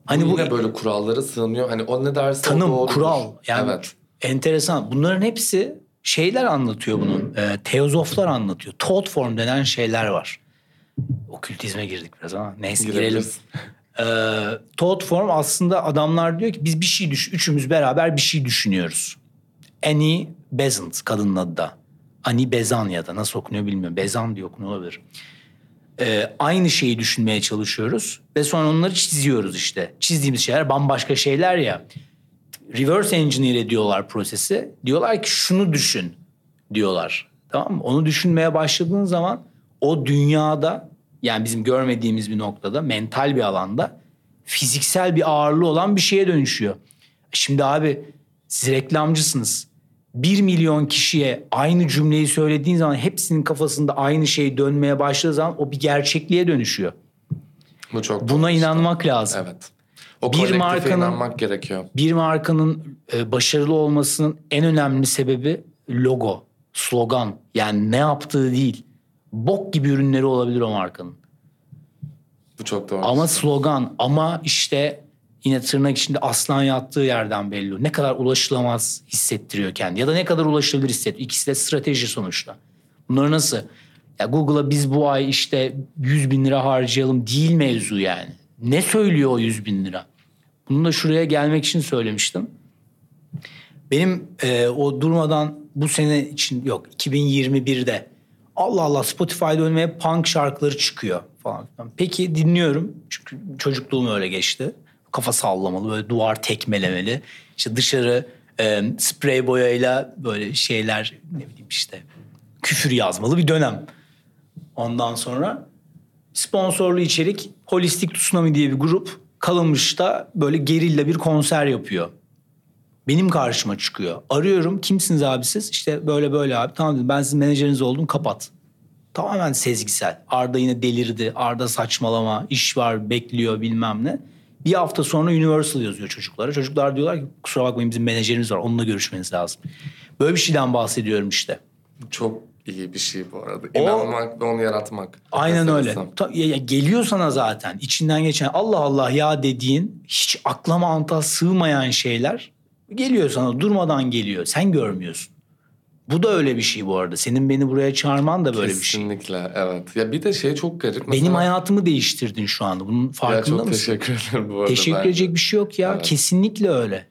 hani bu bu, yine böyle kurallara sığınıyor. Hani o ne derse o tanım, doğrudur. kural yani Evet. enteresan. Bunların hepsi şeyler anlatıyor bunun. E, teozoflar anlatıyor. Thought form denen şeyler var. Okültizme girdik biraz ama neyse girelim. Ee, thought form aslında adamlar diyor ki biz bir şey düş, üçümüz beraber bir şey düşünüyoruz. Annie Besant kadının adı da. Annie Bezan ya da nasıl okunuyor bilmiyorum. Bezan diye okunuyor olabilir. Ee, aynı şeyi düşünmeye çalışıyoruz ve sonra onları çiziyoruz işte. Çizdiğimiz şeyler bambaşka şeyler ya. Reverse engineer ediyorlar prosesi. Diyorlar ki şunu düşün diyorlar. Tamam mı? Onu düşünmeye başladığın zaman o dünyada yani bizim görmediğimiz bir noktada mental bir alanda fiziksel bir ağırlığı olan bir şeye dönüşüyor. Şimdi abi siz reklamcısınız. Bir milyon kişiye aynı cümleyi söylediğin zaman hepsinin kafasında aynı şey dönmeye başladığı zaman o bir gerçekliğe dönüşüyor. Bu çok Buna doğru işte. inanmak lazım. Evet. O Bir bir markanın- inanmak gerekiyor. Bir markanın e, başarılı olmasının en önemli sebebi logo, slogan. Yani ne yaptığı değil. Bok gibi ürünleri olabilir o markanın. Bu çok doğru. Ama slogan ama işte yine tırnak içinde aslan yattığı yerden belli. Ne kadar ulaşılamaz hissettiriyor kendi ya da ne kadar ulaşılabilir hissettiriyor. İkisi de strateji sonuçta. Bunları nasıl? Ya Google'a biz bu ay işte 100 bin lira harcayalım değil mevzu yani. Ne söylüyor o 100 bin lira? Bunu da şuraya gelmek için söylemiştim. Benim e, o durmadan bu sene için yok 2021'de Allah Allah Spotify'da önüme punk şarkıları çıkıyor falan. Peki dinliyorum çünkü çocukluğum öyle geçti. Kafa sallamalı böyle duvar tekmelemeli. İşte dışarı e, sprey boyayla böyle şeyler ne bileyim işte küfür yazmalı bir dönem. Ondan sonra sponsorlu içerik Holistik Tsunami diye bir grup Kalınmış'ta böyle gerilla bir konser yapıyor. Benim karşıma çıkıyor. Arıyorum kimsiniz abi siz? İşte böyle böyle abi. Tamam dedim ben sizin menajeriniz oldum kapat. Tamamen sezgisel. Arda yine delirdi. Arda saçmalama. iş var bekliyor bilmem ne. Bir hafta sonra Universal yazıyor çocuklara. Çocuklar diyorlar ki kusura bakmayın bizim menajerimiz var. Onunla görüşmeniz lazım. Böyle bir şeyden bahsediyorum işte. Çok iyi bir şey bu arada. İnanmak ve onu yaratmak. Aynen öyle. Ta- ya- geliyor sana zaten içinden geçen Allah Allah ya dediğin hiç akla mantığa sığmayan şeyler geliyor sana durmadan geliyor. Sen görmüyorsun. Bu da öyle bir şey bu arada. Senin beni buraya çağırman da böyle bir şey. Kesinlikle evet. Ya bir de şey çok garip. Benim Mesela- hayatımı değiştirdin şu anda. Bunun Ya farkında çok mısın? teşekkür ederim bu arada. Teşekkür bence. edecek bir şey yok ya. Evet. Kesinlikle öyle.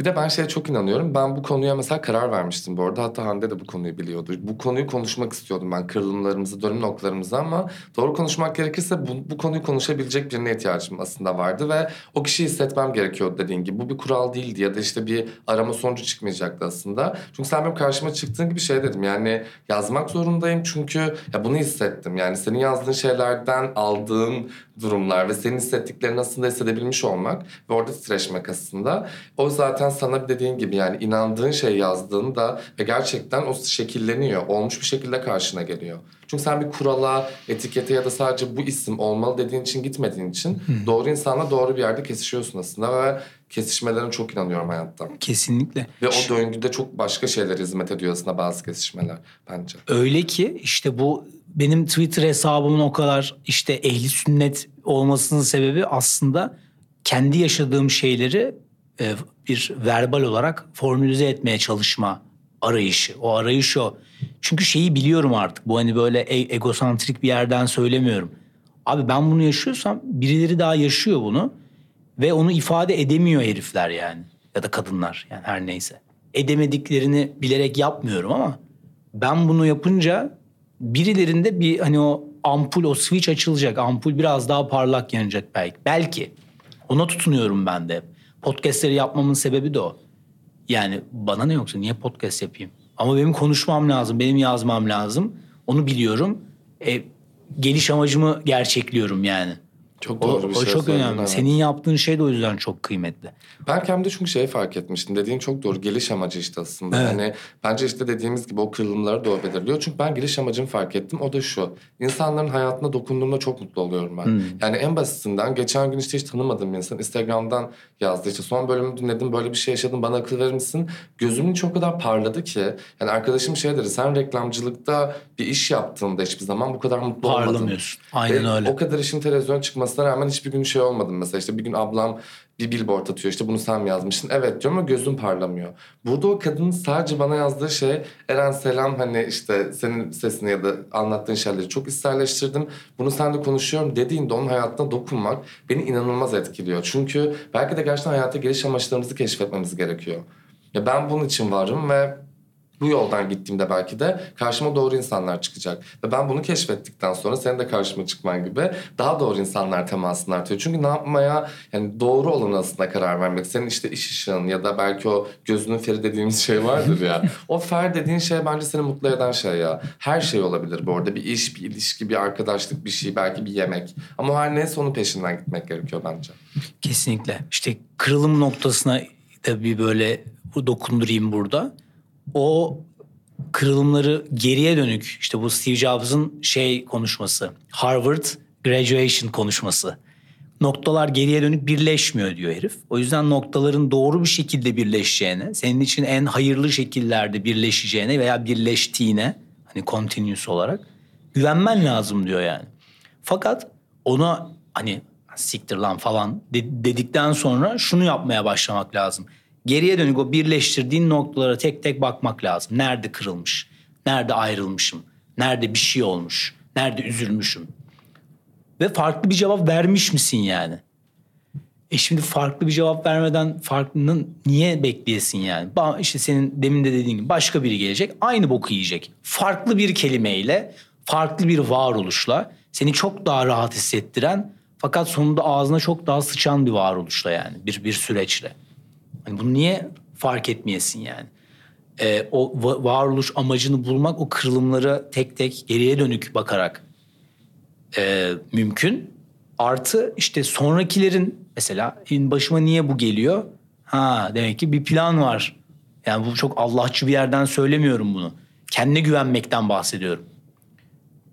Bir de ben şeye çok inanıyorum. Ben bu konuya mesela karar vermiştim bu arada. Hatta Hande de bu konuyu biliyordu. Bu konuyu konuşmak istiyordum ben kırılımlarımızı, dönüm noktalarımızı ama doğru konuşmak gerekirse bu, bu konuyu konuşabilecek birine ihtiyacım aslında vardı ve o kişiyi hissetmem gerekiyordu dediğin gibi. Bu bir kural değildi ya da işte bir arama sonucu çıkmayacaktı aslında. Çünkü sen benim karşıma çıktığın gibi şey dedim yani yazmak zorundayım çünkü ya bunu hissettim. Yani senin yazdığın şeylerden aldığım durumlar ve senin hissettiklerini aslında hissedebilmiş olmak ve orada titreşmek aslında. O zaten sana dediğin gibi yani inandığın şey yazdığında ve gerçekten o şekilleniyor. Olmuş bir şekilde karşına geliyor. Çünkü sen bir kurala, etikete ya da sadece bu isim olmalı dediğin için gitmediğin için doğru insanla doğru bir yerde kesişiyorsun aslında ve kesişmelerine çok inanıyorum hayatta. Kesinlikle. Ve o döngüde çok başka şeyler hizmet ediyor aslında bazı kesişmeler bence. Öyle ki işte bu benim Twitter hesabımın o kadar işte ehli sünnet olmasının sebebi aslında kendi yaşadığım şeyleri e, bir verbal olarak formülize etmeye çalışma arayışı. O arayış o. Çünkü şeyi biliyorum artık. Bu hani böyle e- egosantrik bir yerden söylemiyorum. Abi ben bunu yaşıyorsam birileri daha yaşıyor bunu ve onu ifade edemiyor herifler yani ya da kadınlar yani her neyse. Edemediklerini bilerek yapmıyorum ama ben bunu yapınca birilerinde bir hani o ampul o switch açılacak. Ampul biraz daha parlak yanacak belki. Belki. Ona tutunuyorum ben de. Podcastleri yapmamın sebebi de o. Yani bana ne yoksa niye podcast yapayım? Ama benim konuşmam lazım, benim yazmam lazım. Onu biliyorum. E, geliş amacımı gerçekliyorum yani. Çok O, doğru bir o şey çok söyledin, önemli. evet. Senin yaptığın şey de o yüzden çok kıymetli. Ben kendimde çünkü şeyi fark etmiştim. Dediğin çok doğru. Geliş amacı işte aslında. Evet. Yani bence işte dediğimiz gibi o kırılımları o belirliyor. Çünkü ben geliş amacımı fark ettim. O da şu. İnsanların hayatına dokunduğumda çok mutlu oluyorum ben. Hmm. Yani en basitinden geçen gün işte hiç tanımadığım bir insan Instagram'dan yazdı. İşte son bölümü dinledim böyle bir şey yaşadım bana akıl verir misin? Gözümün çok kadar parladı ki. Yani arkadaşım şey dedi sen reklamcılıkta bir iş yaptığında hiçbir zaman bu kadar mutlu olmadın. Parlamıyorsun. Aynen Ve öyle. O kadar işin televizyona çıkmasına rağmen hiçbir gün şey olmadım. Mesela işte bir gün ablam bir billboard atıyor işte bunu sen mi yazmışsın? Evet diyorum ama gözüm parlamıyor. Burada o kadının sadece bana yazdığı şey Eren selam hani işte senin sesini ya da anlattığın şeyleri çok içselleştirdim. Bunu sen de konuşuyorum dediğinde onun hayatına dokunmak beni inanılmaz etkiliyor. Çünkü belki de gerçekten hayata geliş amaçlarımızı keşfetmemiz gerekiyor. Ya ben bunun için varım ve bu yoldan gittiğimde belki de karşıma doğru insanlar çıkacak. Ve ben bunu keşfettikten sonra senin de karşıma çıkman gibi daha doğru insanlar temasını artıyor. Çünkü ne yapmaya yani doğru olan aslında karar vermek. Senin işte iş ışığın ya da belki o gözünün feri dediğimiz şey vardır ya. o fer dediğin şey bence seni mutlu eden şey ya. Her şey olabilir bu arada. Bir iş, bir ilişki, bir arkadaşlık, bir şey, belki bir yemek. Ama her neyse onun peşinden gitmek gerekiyor bence. Kesinlikle. İşte kırılım noktasına da bir böyle dokundurayım burada. O kırılımları geriye dönük işte bu Steve Jobs'ın şey konuşması. Harvard graduation konuşması. Noktalar geriye dönük birleşmiyor diyor herif. O yüzden noktaların doğru bir şekilde birleşeceğine, senin için en hayırlı şekillerde birleşeceğine veya birleştiğine hani continuous olarak güvenmen lazım diyor yani. Fakat ona hani siktir lan falan de- dedikten sonra şunu yapmaya başlamak lazım. Geriye dönük o birleştirdiğin noktalara tek tek bakmak lazım. Nerede kırılmış? Nerede ayrılmışım? Nerede bir şey olmuş? Nerede üzülmüşüm? Ve farklı bir cevap vermiş misin yani? E şimdi farklı bir cevap vermeden farklının niye bekleyesin yani? İşte senin demin de dediğin gibi başka biri gelecek aynı boku yiyecek. Farklı bir kelimeyle, farklı bir varoluşla seni çok daha rahat hissettiren fakat sonunda ağzına çok daha sıçan bir varoluşla yani bir bir süreçle. Hani bunu niye fark etmeyesin yani? Ee, o va- varoluş amacını bulmak o kırılımlara tek tek geriye dönük bakarak e, mümkün. Artı işte sonrakilerin mesela başıma niye bu geliyor? Ha demek ki bir plan var. Yani bu çok Allahçı bir yerden söylemiyorum bunu. Kendine güvenmekten bahsediyorum.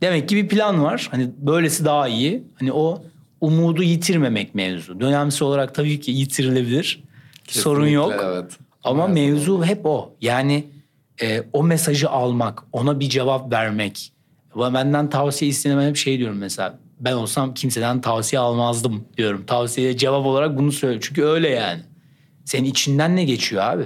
Demek ki bir plan var. Hani böylesi daha iyi. Hani o umudu yitirmemek mevzu. Dönemsel olarak tabii ki yitirilebilir. Sorun Kesinlikle, yok. Evet. Ama Maalesef. mevzu hep o. Yani e, o mesajı almak, ona bir cevap vermek. Ve benden tavsiye istenemem hep şey diyorum mesela. Ben olsam kimseden tavsiye almazdım diyorum. Tavsiyeye cevap olarak bunu söyle. Çünkü öyle yani. Senin içinden ne geçiyor abi?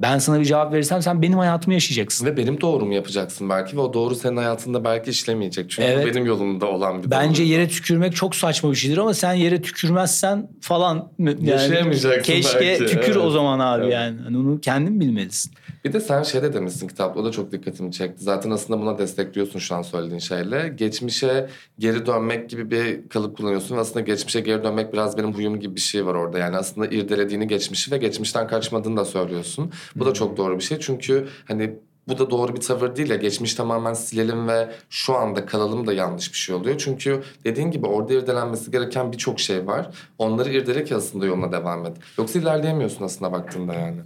Ben sana bir cevap verirsem sen benim hayatımı yaşayacaksın. Ve benim doğrumu yapacaksın belki ve o doğru senin hayatında belki işlemeyecek. Çünkü Evet. benim yolumda olan bir Bence doğru. yere tükürmek çok saçma bir şeydir ama sen yere tükürmezsen falan yani Yaşayamayacaksın keşke belki, tükür o evet. zaman abi Evet. yani. Hani onu kendin bilmelisin. Bir de sen şey de demişsin kitapta o da çok dikkatimi çekti. Zaten aslında buna destekliyorsun şu an söylediğin şeyle. Geçmişe geri dönmek gibi bir kalıp kullanıyorsun. Aslında geçmişe geri dönmek biraz benim huyum gibi bir şey var orada. Yani aslında irdelediğini geçmişi ve geçmişten kaçmadığını da söylüyorsun. Bu da çok doğru bir şey. Çünkü hani bu da doğru bir tavır değil ya geçmiş tamamen silelim ve şu anda kalalım da yanlış bir şey oluyor. Çünkü dediğin gibi orada irdelenmesi gereken birçok şey var. Onları irdelek aslında yoluna devam et. Yoksa ilerleyemiyorsun aslında baktığında yani.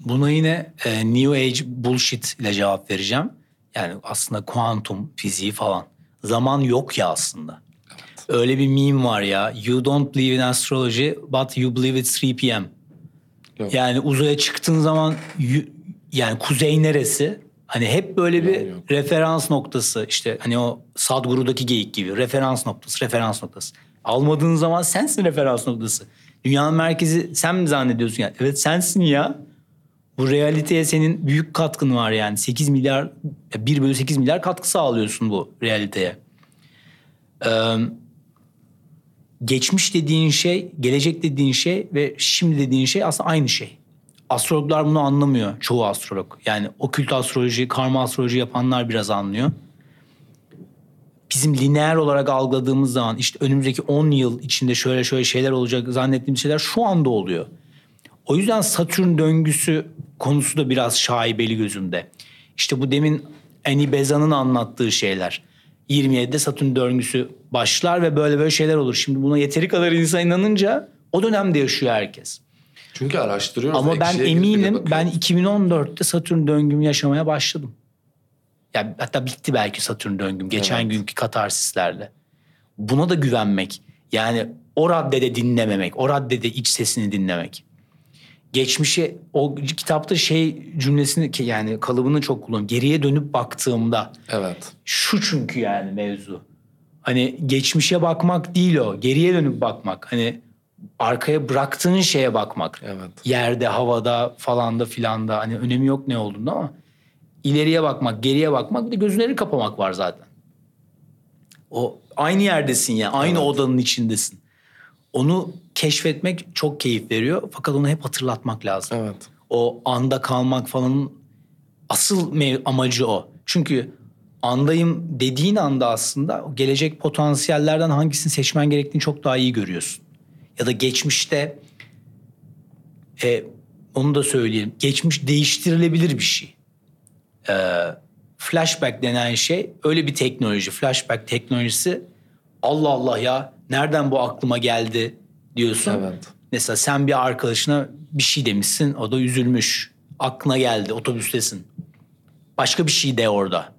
Buna yine e, New Age bullshit ile cevap vereceğim. Yani aslında kuantum fiziği falan. Zaman yok ya aslında. Öyle bir meme var ya. You don't believe in astrology but you believe it's 3 p.m. Yok. Yani uzaya çıktığın zaman yani kuzey neresi? Hani hep böyle bir Yok, referans noktası işte hani o Sadhguru'daki geyik gibi referans noktası referans noktası. Almadığın zaman sensin referans noktası. Dünyanın merkezi sen mi zannediyorsun yani? Evet sensin ya. Bu realiteye senin büyük katkın var yani. 8 milyar, 1 bölü 8 milyar katkı sağlıyorsun bu realiteye. Ee, geçmiş dediğin şey, gelecek dediğin şey ve şimdi dediğin şey aslında aynı şey. Astrologlar bunu anlamıyor. Çoğu astrolog. Yani okült astroloji, karma astroloji yapanlar biraz anlıyor. Bizim lineer olarak algıladığımız zaman işte önümüzdeki 10 yıl içinde şöyle şöyle şeyler olacak zannettiğimiz şeyler şu anda oluyor. O yüzden Satürn döngüsü konusu da biraz şaibeli gözümde. İşte bu demin Annie Bezan'ın anlattığı şeyler. 27'de Satürn döngüsü başlar ve böyle böyle şeyler olur. Şimdi buna yeteri kadar insan inanınca o dönemde yaşıyor herkes. Çünkü araştırıyoruz. Ama ben eminim ben 2014'te Satürn döngümü yaşamaya başladım. Ya hatta bitti belki Satürn döngüm geçen Evet. günkü katarsislerle. Buna da güvenmek. Yani o raddede dinlememek, o raddede iç sesini dinlemek. Geçmişe o kitapta şey cümlesini ki yani kalıbını çok kullan. Geriye dönüp baktığımda Evet. şu çünkü yani mevzu. Hani geçmişe bakmak değil o. Geriye dönüp bakmak. Hani arkaya bıraktığın şeye bakmak. Evet. Yerde, havada falan da filan da hani önemi yok ne olduğunda ama ileriye bakmak, geriye bakmak bir de gözleri kapamak var zaten. O aynı yerdesin ya, aynı Evet. odanın içindesin. Onu keşfetmek çok keyif veriyor fakat onu hep hatırlatmak lazım. Evet. O anda kalmak falan asıl amacı o. Çünkü andayım dediğin anda aslında gelecek potansiyellerden hangisini seçmen gerektiğini çok daha iyi görüyorsun. Ya da geçmişte e, onu da söyleyeyim. Geçmiş değiştirilebilir bir şey. E, flashback denen şey öyle bir teknoloji. Flashback teknolojisi Allah Allah ya nereden bu aklıma geldi diyorsun. Evet. Mesela sen bir arkadaşına bir şey demişsin o da üzülmüş. Aklına geldi otobüstesin. Başka bir şey de orada.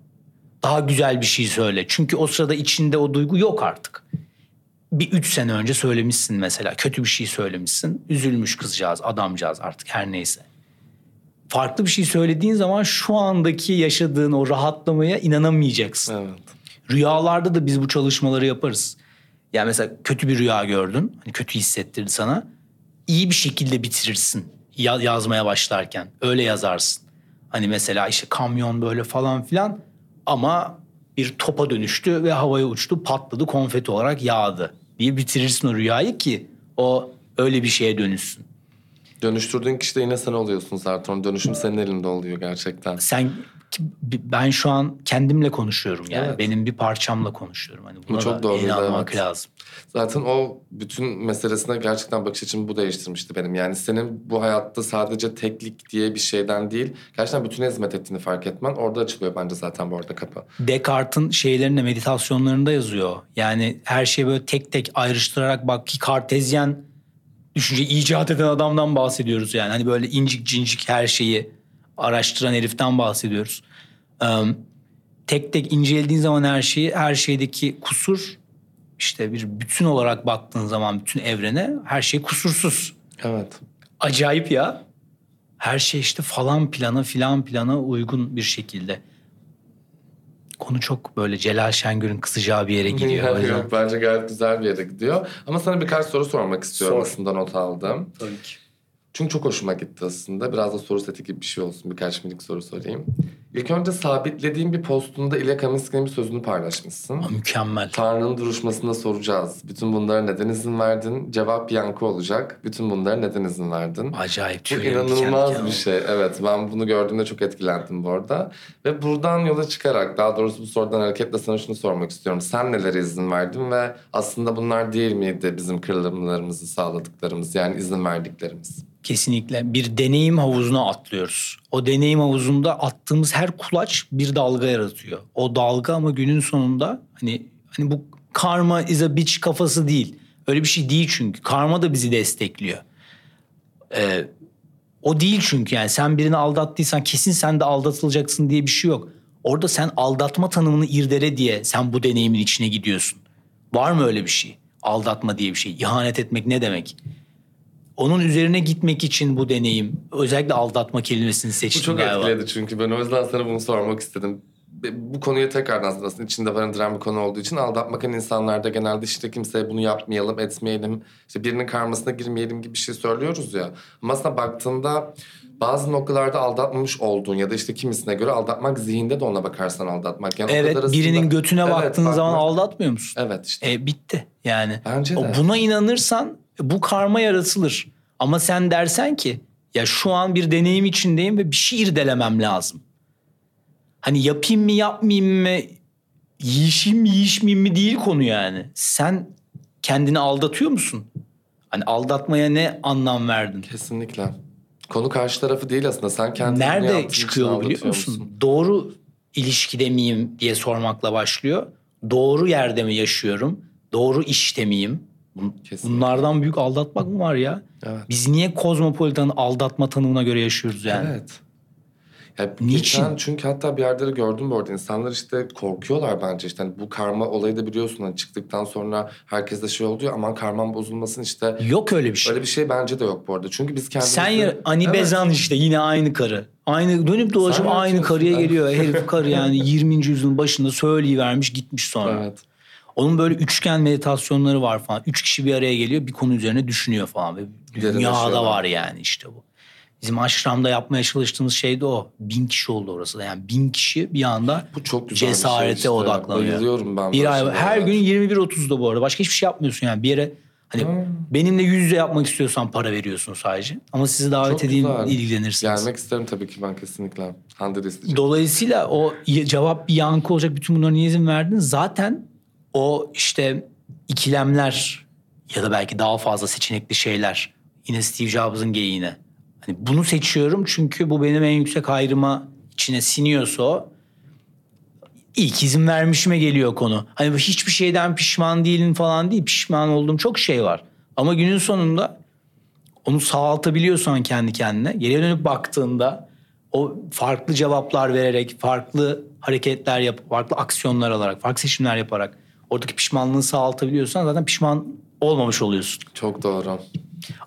Daha güzel bir şey söyle. Çünkü o sırada içinde o duygu yok artık. Bir üç sene önce söylemişsin mesela. Kötü bir şey söylemişsin. Üzülmüş kızcağız, adamcağız artık her neyse. Farklı bir şey söylediğin zaman şu andaki yaşadığın o rahatlamaya inanamayacaksın. Evet. Rüyalarda da biz bu çalışmaları yaparız. Yani mesela kötü bir rüya gördün. Hani kötü hissettirdi sana. İyi bir şekilde bitirirsin ya- yazmaya başlarken. Öyle yazarsın. Hani mesela işte kamyon böyle falan filan ama bir topa dönüştü ve havaya uçtu, patladı, konfeti olarak yağdı diye bitirirsin o rüyayı ki o öyle bir şeye dönüşsün. Dönüştürdüğün kişi de yine sen oluyorsun zaten. Dönüşüm senin elinde oluyor gerçekten. Sen ben şu an kendimle konuşuyorum yani. Evet. Benim bir parçamla konuşuyorum. Hani buna çok da doğru, inanmak evet. lazım. Zaten o bütün meselesine gerçekten bakış açımı bu değiştirmişti benim. Yani senin bu hayatta sadece teklik diye bir şeyden değil, gerçekten bütüne hizmet ettiğini fark etmen orada açılıyor bence zaten bu arada kapı. Descartes'in şeylerinde meditasyonlarında yazıyor. Yani her şeyi böyle tek tek ayrıştırarak bak ki kartezyen düşünce icat eden adamdan bahsediyoruz yani. Hani böyle incik cincik her şeyi araştıran heriften bahsediyoruz. Ee, tek tek incelediğin zaman her şeyi, her şeydeki kusur işte bir bütün olarak baktığın zaman bütün evrene her şey kusursuz. Evet. Acayip ya. Her şey işte falan plana filan plana uygun bir şekilde. Konu çok böyle Celal Şengör'ün kısacağı bir yere gidiyor. Yok bence gayet güzel bir yere gidiyor. Ama sana birkaç soru sormak istiyorum Sor. aslında not aldım. Tabii ki. Çünkü çok hoşuma gitti aslında. Biraz da soru seti gibi bir şey olsun. Birkaç minik soru sorayım. İlk önce sabitlediğim bir postunda İlya Kaminski'nin bir sözünü paylaşmışsın. Aa, mükemmel. Tanrı'nın duruşmasında soracağız. Bütün bunlara neden izin verdin? Cevap yankı olacak. Bütün bunlara neden izin verdin? Acayip. Diken inanılmaz bir oldu. şey. Evet ben bunu gördüğümde çok etkilendim bu arada. Ve buradan yola çıkarak daha doğrusu bu sorudan hareketle sana şunu sormak istiyorum. Sen nelere izin verdin ve aslında bunlar değil miydi bizim kırılımlarımızı sağladıklarımız yani izin verdiklerimiz? Kesinlikle bir deneyim havuzuna atlıyoruz. O deneyim havuzunda attığımız her her kulaç bir dalga yaratıyor. O dalga ama günün sonunda hani hani bu karma is a bitch kafası değil. Öyle bir şey değil çünkü. Karma da bizi destekliyor. Ee, o değil çünkü yani sen birini aldattıysan kesin sen de aldatılacaksın diye bir şey yok. Orada sen aldatma tanımını irdele diye sen bu deneyimin içine gidiyorsun. Var mı öyle bir şey? Aldatma diye bir şey. İhanet etmek ne demek? Onun üzerine gitmek için bu deneyim. Özellikle aldatma kelimesini Bu seçtim çok galiba. etkiledi çünkü ben o yüzden sana bunu sormak istedim. Bu konuya tekrardan aslında içinde barındıran bir konu olduğu için aldatmak hani insanlarda genelde işte kimseye bunu yapmayalım, etmeyelim, işte birinin karmasına girmeyelim gibi bir şey söylüyoruz ya. Ama aslında baktığında bazı noktalarda aldatmamış olduğun ya da işte kimisine göre aldatmak zihinde de ona bakarsan aldatmak. Yani o Evet kadar aslında- birinin götüne Evet, baktığın zaman bakmak- aldatmıyor musun? Evet işte. E bitti yani. Bence O de. Buna inanırsan bu karma yaratılır. Ama sen dersen ki ya şu an bir deneyim içindeyim ve bir şey irdelemem lazım. Hani yapayım mı yapmayayım mı yiyişeyim mi yiyişmeyeyim mi değil konu yani. Sen kendini aldatıyor musun? Hani aldatmaya ne anlam verdin? Kesinlikle. Konu karşı tarafı değil aslında. Sen kendini Nerede çıkıyor biliyor aldatıyor musun? Doğru ilişkide miyim diye sormakla başlıyor. Doğru yerde mi yaşıyorum? Doğru işte miyim? Kesinlikle. Bunlardan büyük aldatmak mı var ya? Evet. Biz niye kozmopolitan aldatma tanımına göre yaşıyoruz yani? Evet. Ya Niçin? geçen çünkü hatta bir yerde de gördüm bu arada insanlar işte korkuyorlar bence işte hani bu karma olayı da biliyorsun hani çıktıktan sonra herkes de şey oldu ya aman karman bozulmasın işte Yok öyle bir şey. öyle bir şey bence de yok bu arada çünkü biz kendimizi Sen ya Ani Evet. Bezan işte yine aynı karı. Aynı dönüp dolaşıp aynı karıya Evet. geliyor. Herif karı yani 20. yüzyılın başında söyleyivermiş gitmiş sonra. Evet. Onun böyle üçgen meditasyonları var falan. Üç kişi bir araya geliyor bir konu üzerine düşünüyor falan. Ve dünyada var yani işte bu. Bizim aşramda yapmaya çalıştığımız şey de o. Bin kişi oldu orası da. Yani bin kişi bir anda Bu çok güzel bir cesarete şey işte. odaklanıyor. Bayılıyorum ben. bir ay, her gün 21.30'da bu arada. Başka hiçbir şey yapmıyorsun yani. Bir yere hani Hmm. benimle yüz yüze yapmak istiyorsan para veriyorsun sadece. Ama sizi davet Çok edeyim güzel. ilgilenirsiniz. Gelmek isterim tabii ki ben kesinlikle. Hande. Dolayısıyla o cevap bir yankı olacak. Bütün bunlara niye izin verdin? Zaten o işte ikilemler ya da belki daha fazla seçenekli şeyler. Yine Steve Jobs'ın geyiğine. Hani bunu seçiyorum çünkü bu benim en yüksek hayrıma içine siniyorsa o ilk izin vermişime geliyor konu. Hani hiçbir şeyden pişman değilim falan değil. Pişman olduğum çok şey var. Ama günün sonunda onu sağaltabiliyorsan kendi kendine geriye dönüp baktığında o farklı cevaplar vererek, farklı hareketler yap, farklı aksiyonlar alarak, farklı seçimler yaparak oradaki pişmanlığı sağaltabiliyorsan zaten pişman olmamış oluyorsun. Çok doğru.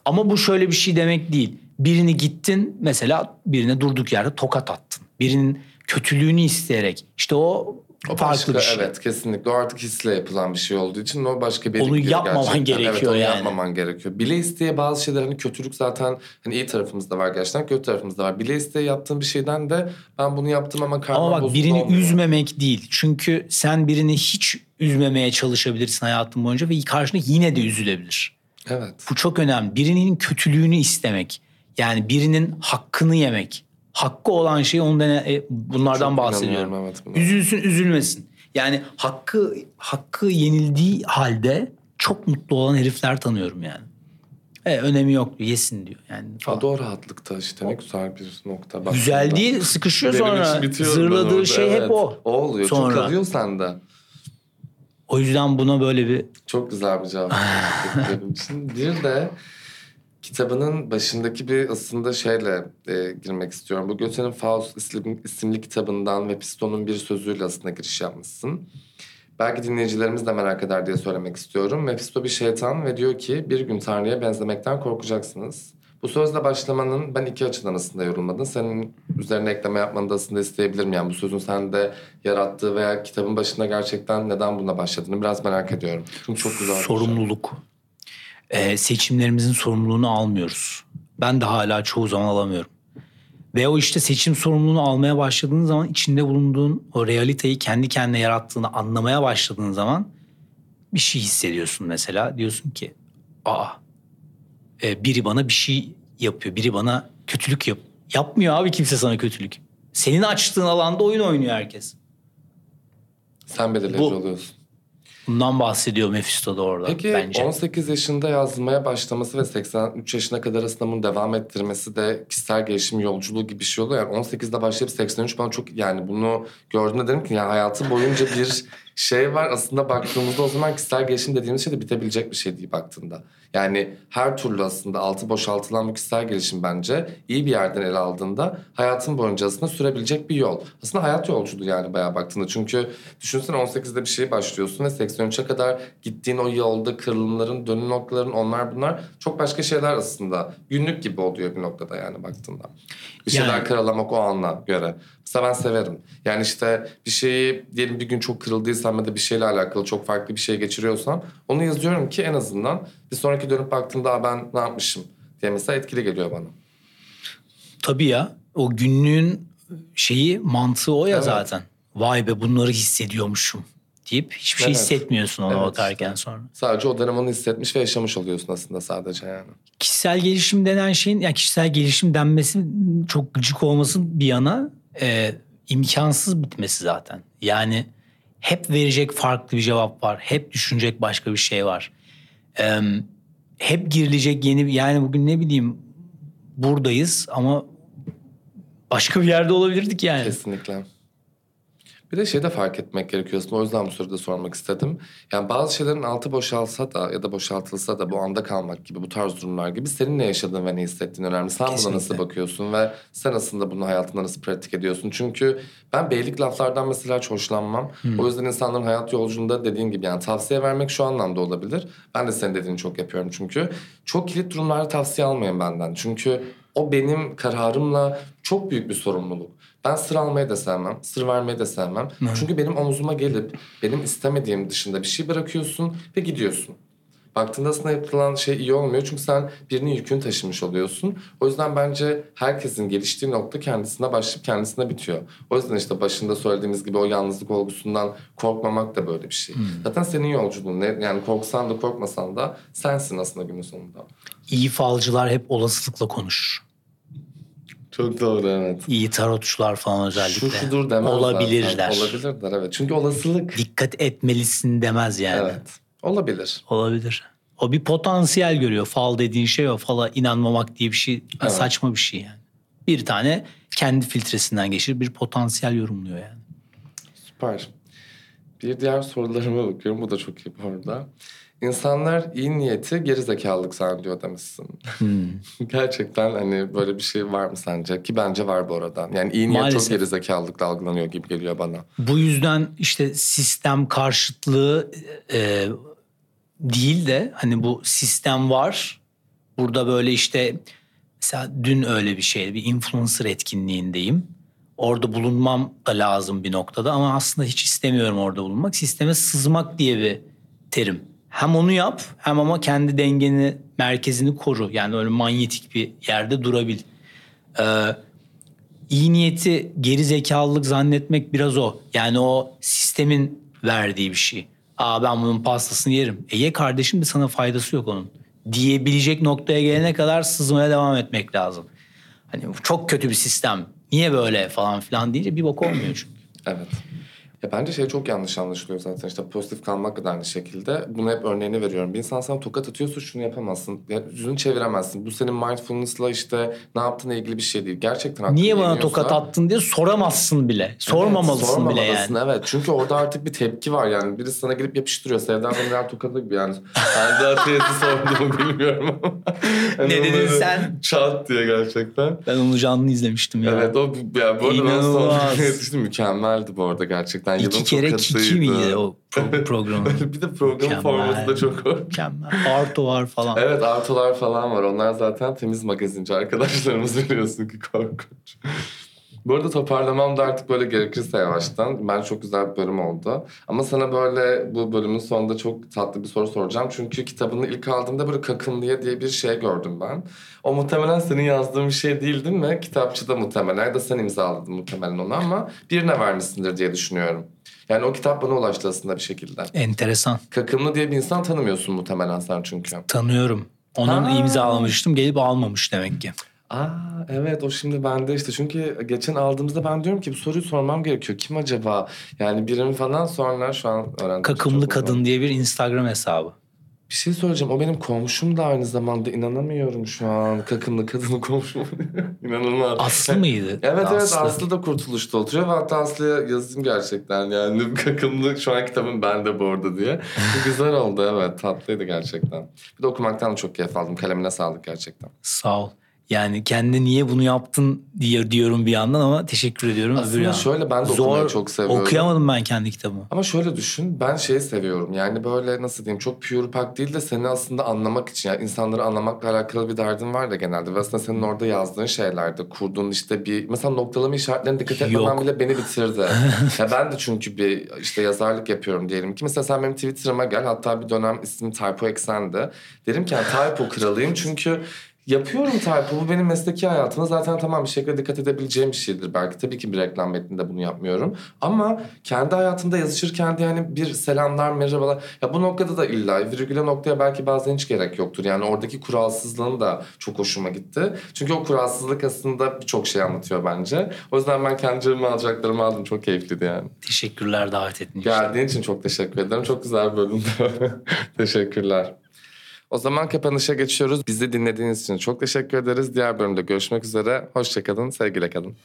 Ama bu şöyle bir şey demek değil. Birini gittin mesela birine durduk yerde tokat attın. Birinin kötülüğünü isteyerek işte o, O farklı başka, bir şey. Evet kesinlikle o artık hisle yapılan bir şey olduğu için o başka bir Onu yapmaman gerçekten. gerekiyor evet, onu yani. yapmaman gerekiyor. Bile isteye bazı şeyler hani kötülük zaten hani iyi tarafımızda var gerçekten kötü tarafımızda var. Bile isteye yaptığın bir şeyden de ben bunu yaptım ama karma Ama bak birini olmuyor. üzmemek değil. Çünkü sen birini hiç üzmemeye çalışabilirsin hayatın boyunca ve karşında yine de üzülebilir. Evet. Bu çok önemli. Birinin kötülüğünü istemek. Yani birinin hakkını yemek. Hakkı olan şey ondan e, bunlardan Çok bahsediyorum. evet. Üzülsün, üzülmesin. Yani hakkı hakkı yenildiği halde çok mutlu olan herifler tanıyorum yani. E, önemi yok diyor, yesin diyor. Yani falan. O rahatlıkta işte ne güzel bir nokta. baktığında. Güzel değil, sıkışıyor Benim sonra. Zırladığı şey hep evet. o. O oluyor. Sonra. Çok kalıyor sende. O yüzden buna böyle bir Çok güzel bir cevap benim için. Bir de kitabının başındaki bir aslında şeyle e, girmek istiyorum. Bu Göte'nin Faust isimli, kitabından ve Piston'un bir sözüyle aslında giriş yapmışsın. Belki dinleyicilerimiz de merak eder diye söylemek istiyorum. Mephisto bir şeytan ve diyor ki bir gün Tanrı'ya benzemekten korkacaksınız. Bu sözle başlamanın ben iki açıdan aslında yorulmadın. Senin üzerine ekleme yapmanı da aslında isteyebilirim. Yani bu sözün sende yarattığı veya kitabın başında gerçekten neden buna başladığını biraz merak ediyorum. Çünkü çok güzel. bir şey. Ee, seçimlerimizin sorumluluğunu almıyoruz. Ben de hala çoğu zaman alamıyorum. Ve o işte seçim sorumluluğunu almaya başladığın zaman içinde bulunduğun o realiteyi kendi kendine yarattığını anlamaya başladığın zaman bir şey hissediyorsun mesela. Diyorsun ki aa e, biri bana bir şey yapıyor. Biri bana kötülük yap. Yapmıyor abi kimse sana kötülük. Senin açtığın alanda oyun oynuyor herkes. Sen belirleyici Bu- oluyorsun. Bundan bahsediyor Mephisto da orada Peki bence. 18 yaşında yazmaya başlaması ve 83 yaşına kadar aslında bunu devam ettirmesi de kişisel gelişim yolculuğu gibi bir şey oluyor. Yani 18'de başlayıp 83 bana çok yani bunu gördüğümde dedim ki yani hayatım boyunca bir şey var. Aslında baktığımızda o zaman kişisel gelişim dediğimiz şey de bitebilecek bir şey değil baktığında. Yani her türlü aslında altı boşaltılan bu kişisel gelişim bence iyi bir yerden ele aldığında hayatın boyunca aslında sürebilecek bir yol. Aslında hayat yolculuğu yani bayağı baktığında. Çünkü düşünsene 18'de bir şey başlıyorsun ve 83'e kadar gittiğin o yolda kırılımların, dönüm noktaların onlar bunlar çok başka şeyler aslında. Günlük gibi oluyor bir noktada yani baktığında. Bir şeyler Yani- kıralamak o anla göre. Mesela ben severim. Yani işte bir şeyi diyelim bir gün çok kırıldıysam ya da bir şeyle alakalı çok farklı bir şey geçiriyorsam onu yazıyorum ki en azından bir sonraki dönüp baktığımda "Aa, ben ne yapmışım diye mesela etkili geliyor bana. Tabii ya. O günlüğün şeyi mantığı o ya Evet. zaten. Vay be bunları hissediyormuşum deyip hiçbir şey Evet. hissetmiyorsun ona Evet, bakarken sonra. Sadece o dönem onu hissetmiş ve yaşamış oluyorsun aslında sadece yani. Kişisel gelişim denen şeyin yani kişisel gelişim denmesi çok gıcık olmasın bir yana e, imkansız bitmesi zaten. Yani hep verecek farklı bir cevap var. Hep düşünecek başka bir şey var. E, hep girilecek yeni yani bugün ne bileyim buradayız ama başka bir yerde olabilirdik yani. Kesinlikle. Bir de şey de fark etmek gerekiyor aslında. O yüzden bu soruda sormak istedim. Yani bazı şeylerin altı boşalsa da ya da boşaltılsa da bu anda kalmak gibi bu tarz durumlar gibi senin ne yaşadığın ve ne hissettiğin önemli. Sen buna nasıl Kesinlikle. bakıyorsun ve sen aslında bunu hayatında nasıl pratik ediyorsun? Çünkü ben beylik laflardan mesela hiç hoşlanmam. O yüzden insanların hayat yolculuğunda dediğin gibi yani tavsiye vermek şu anlamda olabilir. Ben de senin dediğini çok yapıyorum çünkü. Çok kilit durumlarda tavsiye almayın benden. Çünkü o benim kararımla çok büyük bir sorumluluk. Ben sır almayı da sevmem, sır vermeyi de sevmem. Çünkü benim omuzuma gelip benim istemediğim dışında bir şey bırakıyorsun ve gidiyorsun. Baktığında aslında yapılan şey iyi olmuyor çünkü sen birinin yükünü taşımış oluyorsun. O yüzden bence herkesin geliştiği nokta kendisine başlayıp kendisine bitiyor. O yüzden işte başında söylediğimiz gibi o yalnızlık olgusundan korkmamak da böyle bir şey. Zaten senin yolculuğun ne? Yani korksan da korkmasan da sensin aslında günün sonunda. İyi falcılar hep olasılıkla konuşur. Çok doğru evet. İyi tarotçular falan özellikle. Şu şudur demez Olabilir zaten. der. Olabilirler evet. Çünkü olasılık. Dikkat etmelisin demez yani. Evet. Olabilir. Olabilir. O bir potansiyel görüyor. Fal dediğin şey o. Fala inanmamak diye bir şey Evet. saçma bir şey yani. Bir tane kendi filtresinden geçir bir potansiyel yorumluyor yani. Süper. Bir diğer sorularıma bakıyorum. Bu da çok iyi bu arada. İnsanlar iyi niyeti geri zekalılık zannediyor demişsin. Hmm. Gerçekten hani böyle bir şey var mı sence? Ki bence var bu arada. Yani iyi niyet Maalesef. çok geri zekalılıkla algılanıyor gibi geliyor bana. Bu yüzden işte sistem karşıtlığı e, değil de hani bu sistem var. Burada böyle işte mesela dün öyle bir şey bir influencer etkinliğindeyim. Orada bulunmam da lazım bir noktada ama aslında hiç istemiyorum orada bulunmak. Sisteme sızmak diye bir terim. Hem onu yap hem ama kendi dengeni, merkezini koru. Yani öyle manyetik bir yerde durabil. Ee, iyi niyeti geri zekalılık zannetmek biraz o. Yani o sistemin verdiği bir şey. Aa ben bunun pastasını yerim. E ye kardeşim de sana faydası yok onun. Diyebilecek noktaya gelene kadar sızmaya devam etmek lazım. Hani çok kötü bir sistem. Niye böyle falan filan deyince bir bok olmuyor çünkü. Evet. Ya bence şey çok yanlış anlaşılıyor zaten işte pozitif kalmak da aynı şekilde. Bunu hep örneğini veriyorum. Bir insan sana tokat atıyorsa şunu yapamazsın. Ya, yüzünü çeviremezsin. Bu senin mindfulness'la işte ne yaptığına ilgili bir şey değil. Gerçekten Niye bana tokat attın diye soramazsın bile. Sormamalısın bile yani. Evet çünkü orada artık bir tepki var yani. Birisi sana gelip yapıştırıyor. Sevda Demirel tokadı gibi yani. Ben daha teyze sorduğumu bilmiyorum ama. Ne dedin sen? Çat diye gerçekten. Ben onu canlı izlemiştim ya. Evet o ya bu arada son İnanılmaz. mükemmeldi bu arada gerçekten. İki Yılın kere kiki miydi o pro- programın? bir de Mükemmel. formatı da çok hoş. Mükemmel. Arto var falan. Evet Artolar falan var. Onlar zaten temiz magazinci arkadaşlarımız biliyorsun ki korkunç. Bu arada toparlamam da artık böyle gerekirse yavaştan. Ben çok güzel bir bölüm oldu. Ama sana böyle bu bölümün sonunda çok tatlı bir soru soracağım. Çünkü kitabını ilk aldığımda böyle kakınlıya diye bir şey gördüm ben. O muhtemelen senin yazdığın bir şey değil değil mi? Kitapçıda muhtemelen ya da sen imzaladın muhtemelen onu ama birine vermişsindir diye düşünüyorum. Yani o kitap bana ulaştı aslında bir şekilde. Enteresan. Kakınlı diye bir insan tanımıyorsun muhtemelen sen çünkü. Tanıyorum. Onun Ha. imzalamıştım gelip almamış demek ki. Aa evet o şimdi bende işte çünkü geçen aldığımızda ben diyorum ki bu soruyu sormam gerekiyor. Kim acaba? Yani birim falan sonra şu an öğrendim. Kakımlı Çok Kadın diye bir Instagram hesabı. Bir şey söyleyeceğim. O benim komşum da aynı zamanda. inanamıyorum şu an. Kakımlı kadının komşum. İnanılmaz. Aslı mıydı? Evet evet Aslı da Kurtuluş'ta oturuyor ve hatta Aslı'ya yazayım gerçekten yani kakımlı şu an kitabım bende bu arada diye. Güzel oldu evet tatlıydı gerçekten. Bir de okumaktan da çok keyif aldım kalemine sağlık gerçekten. Sağ ol. Yani kendine niye bunu yaptın diye diyorum bir yandan ama teşekkür ediyorum. Aslında şöyle ben de Zor, okumayı çok seviyorum. Okuyamadım ben kendi kitabımı. Ama şöyle düşün, ben şeyi seviyorum. Yani böyle nasıl diyeyim, çok pure pak değil de seni aslında anlamak için, yani insanları anlamakla alakalı bir derdin var da genelde. Ve aslında senin orada yazdığın şeylerde, kurduğun işte bir, mesela noktalama işaretlerine dikkat etmemen Yok. bile beni bitirdi. ya ben de çünkü bir işte yazarlık yapıyorum diyelim ki. Mesela sen benim Twitter'ıma gel, hatta bir dönem ismim Typo Eksen'di. Derim ki yani Typo kralıyım çünkü Yapıyorum typo. Bu benim mesleki hayatımda zaten tamam bir şekilde dikkat edebileceğim bir şeydir belki. Tabii ki bir reklam metninde bunu yapmıyorum. Ama kendi hayatımda yazışırken de yani bir selamlar, merhabalar. Ya bu noktada da illa virgüle noktaya belki bazen hiç gerek yoktur. Yani oradaki kuralsızlığın da çok hoşuma gitti. Çünkü o kuralsızlık aslında birçok şey anlatıyor bence. O yüzden ben kendi cebime alacaklarımı aldım. Çok keyifliydi yani. Teşekkürler davet ettiğin için. Geldiğin için çok teşekkür ederim. Çok güzel bir bölümdü. Teşekkürler. O zaman kapanışa geçiyoruz. Bizi dinlediğiniz için çok teşekkür ederiz. Diğer bölümde görüşmek üzere. Hoşçakalın, sevgiyle kalın.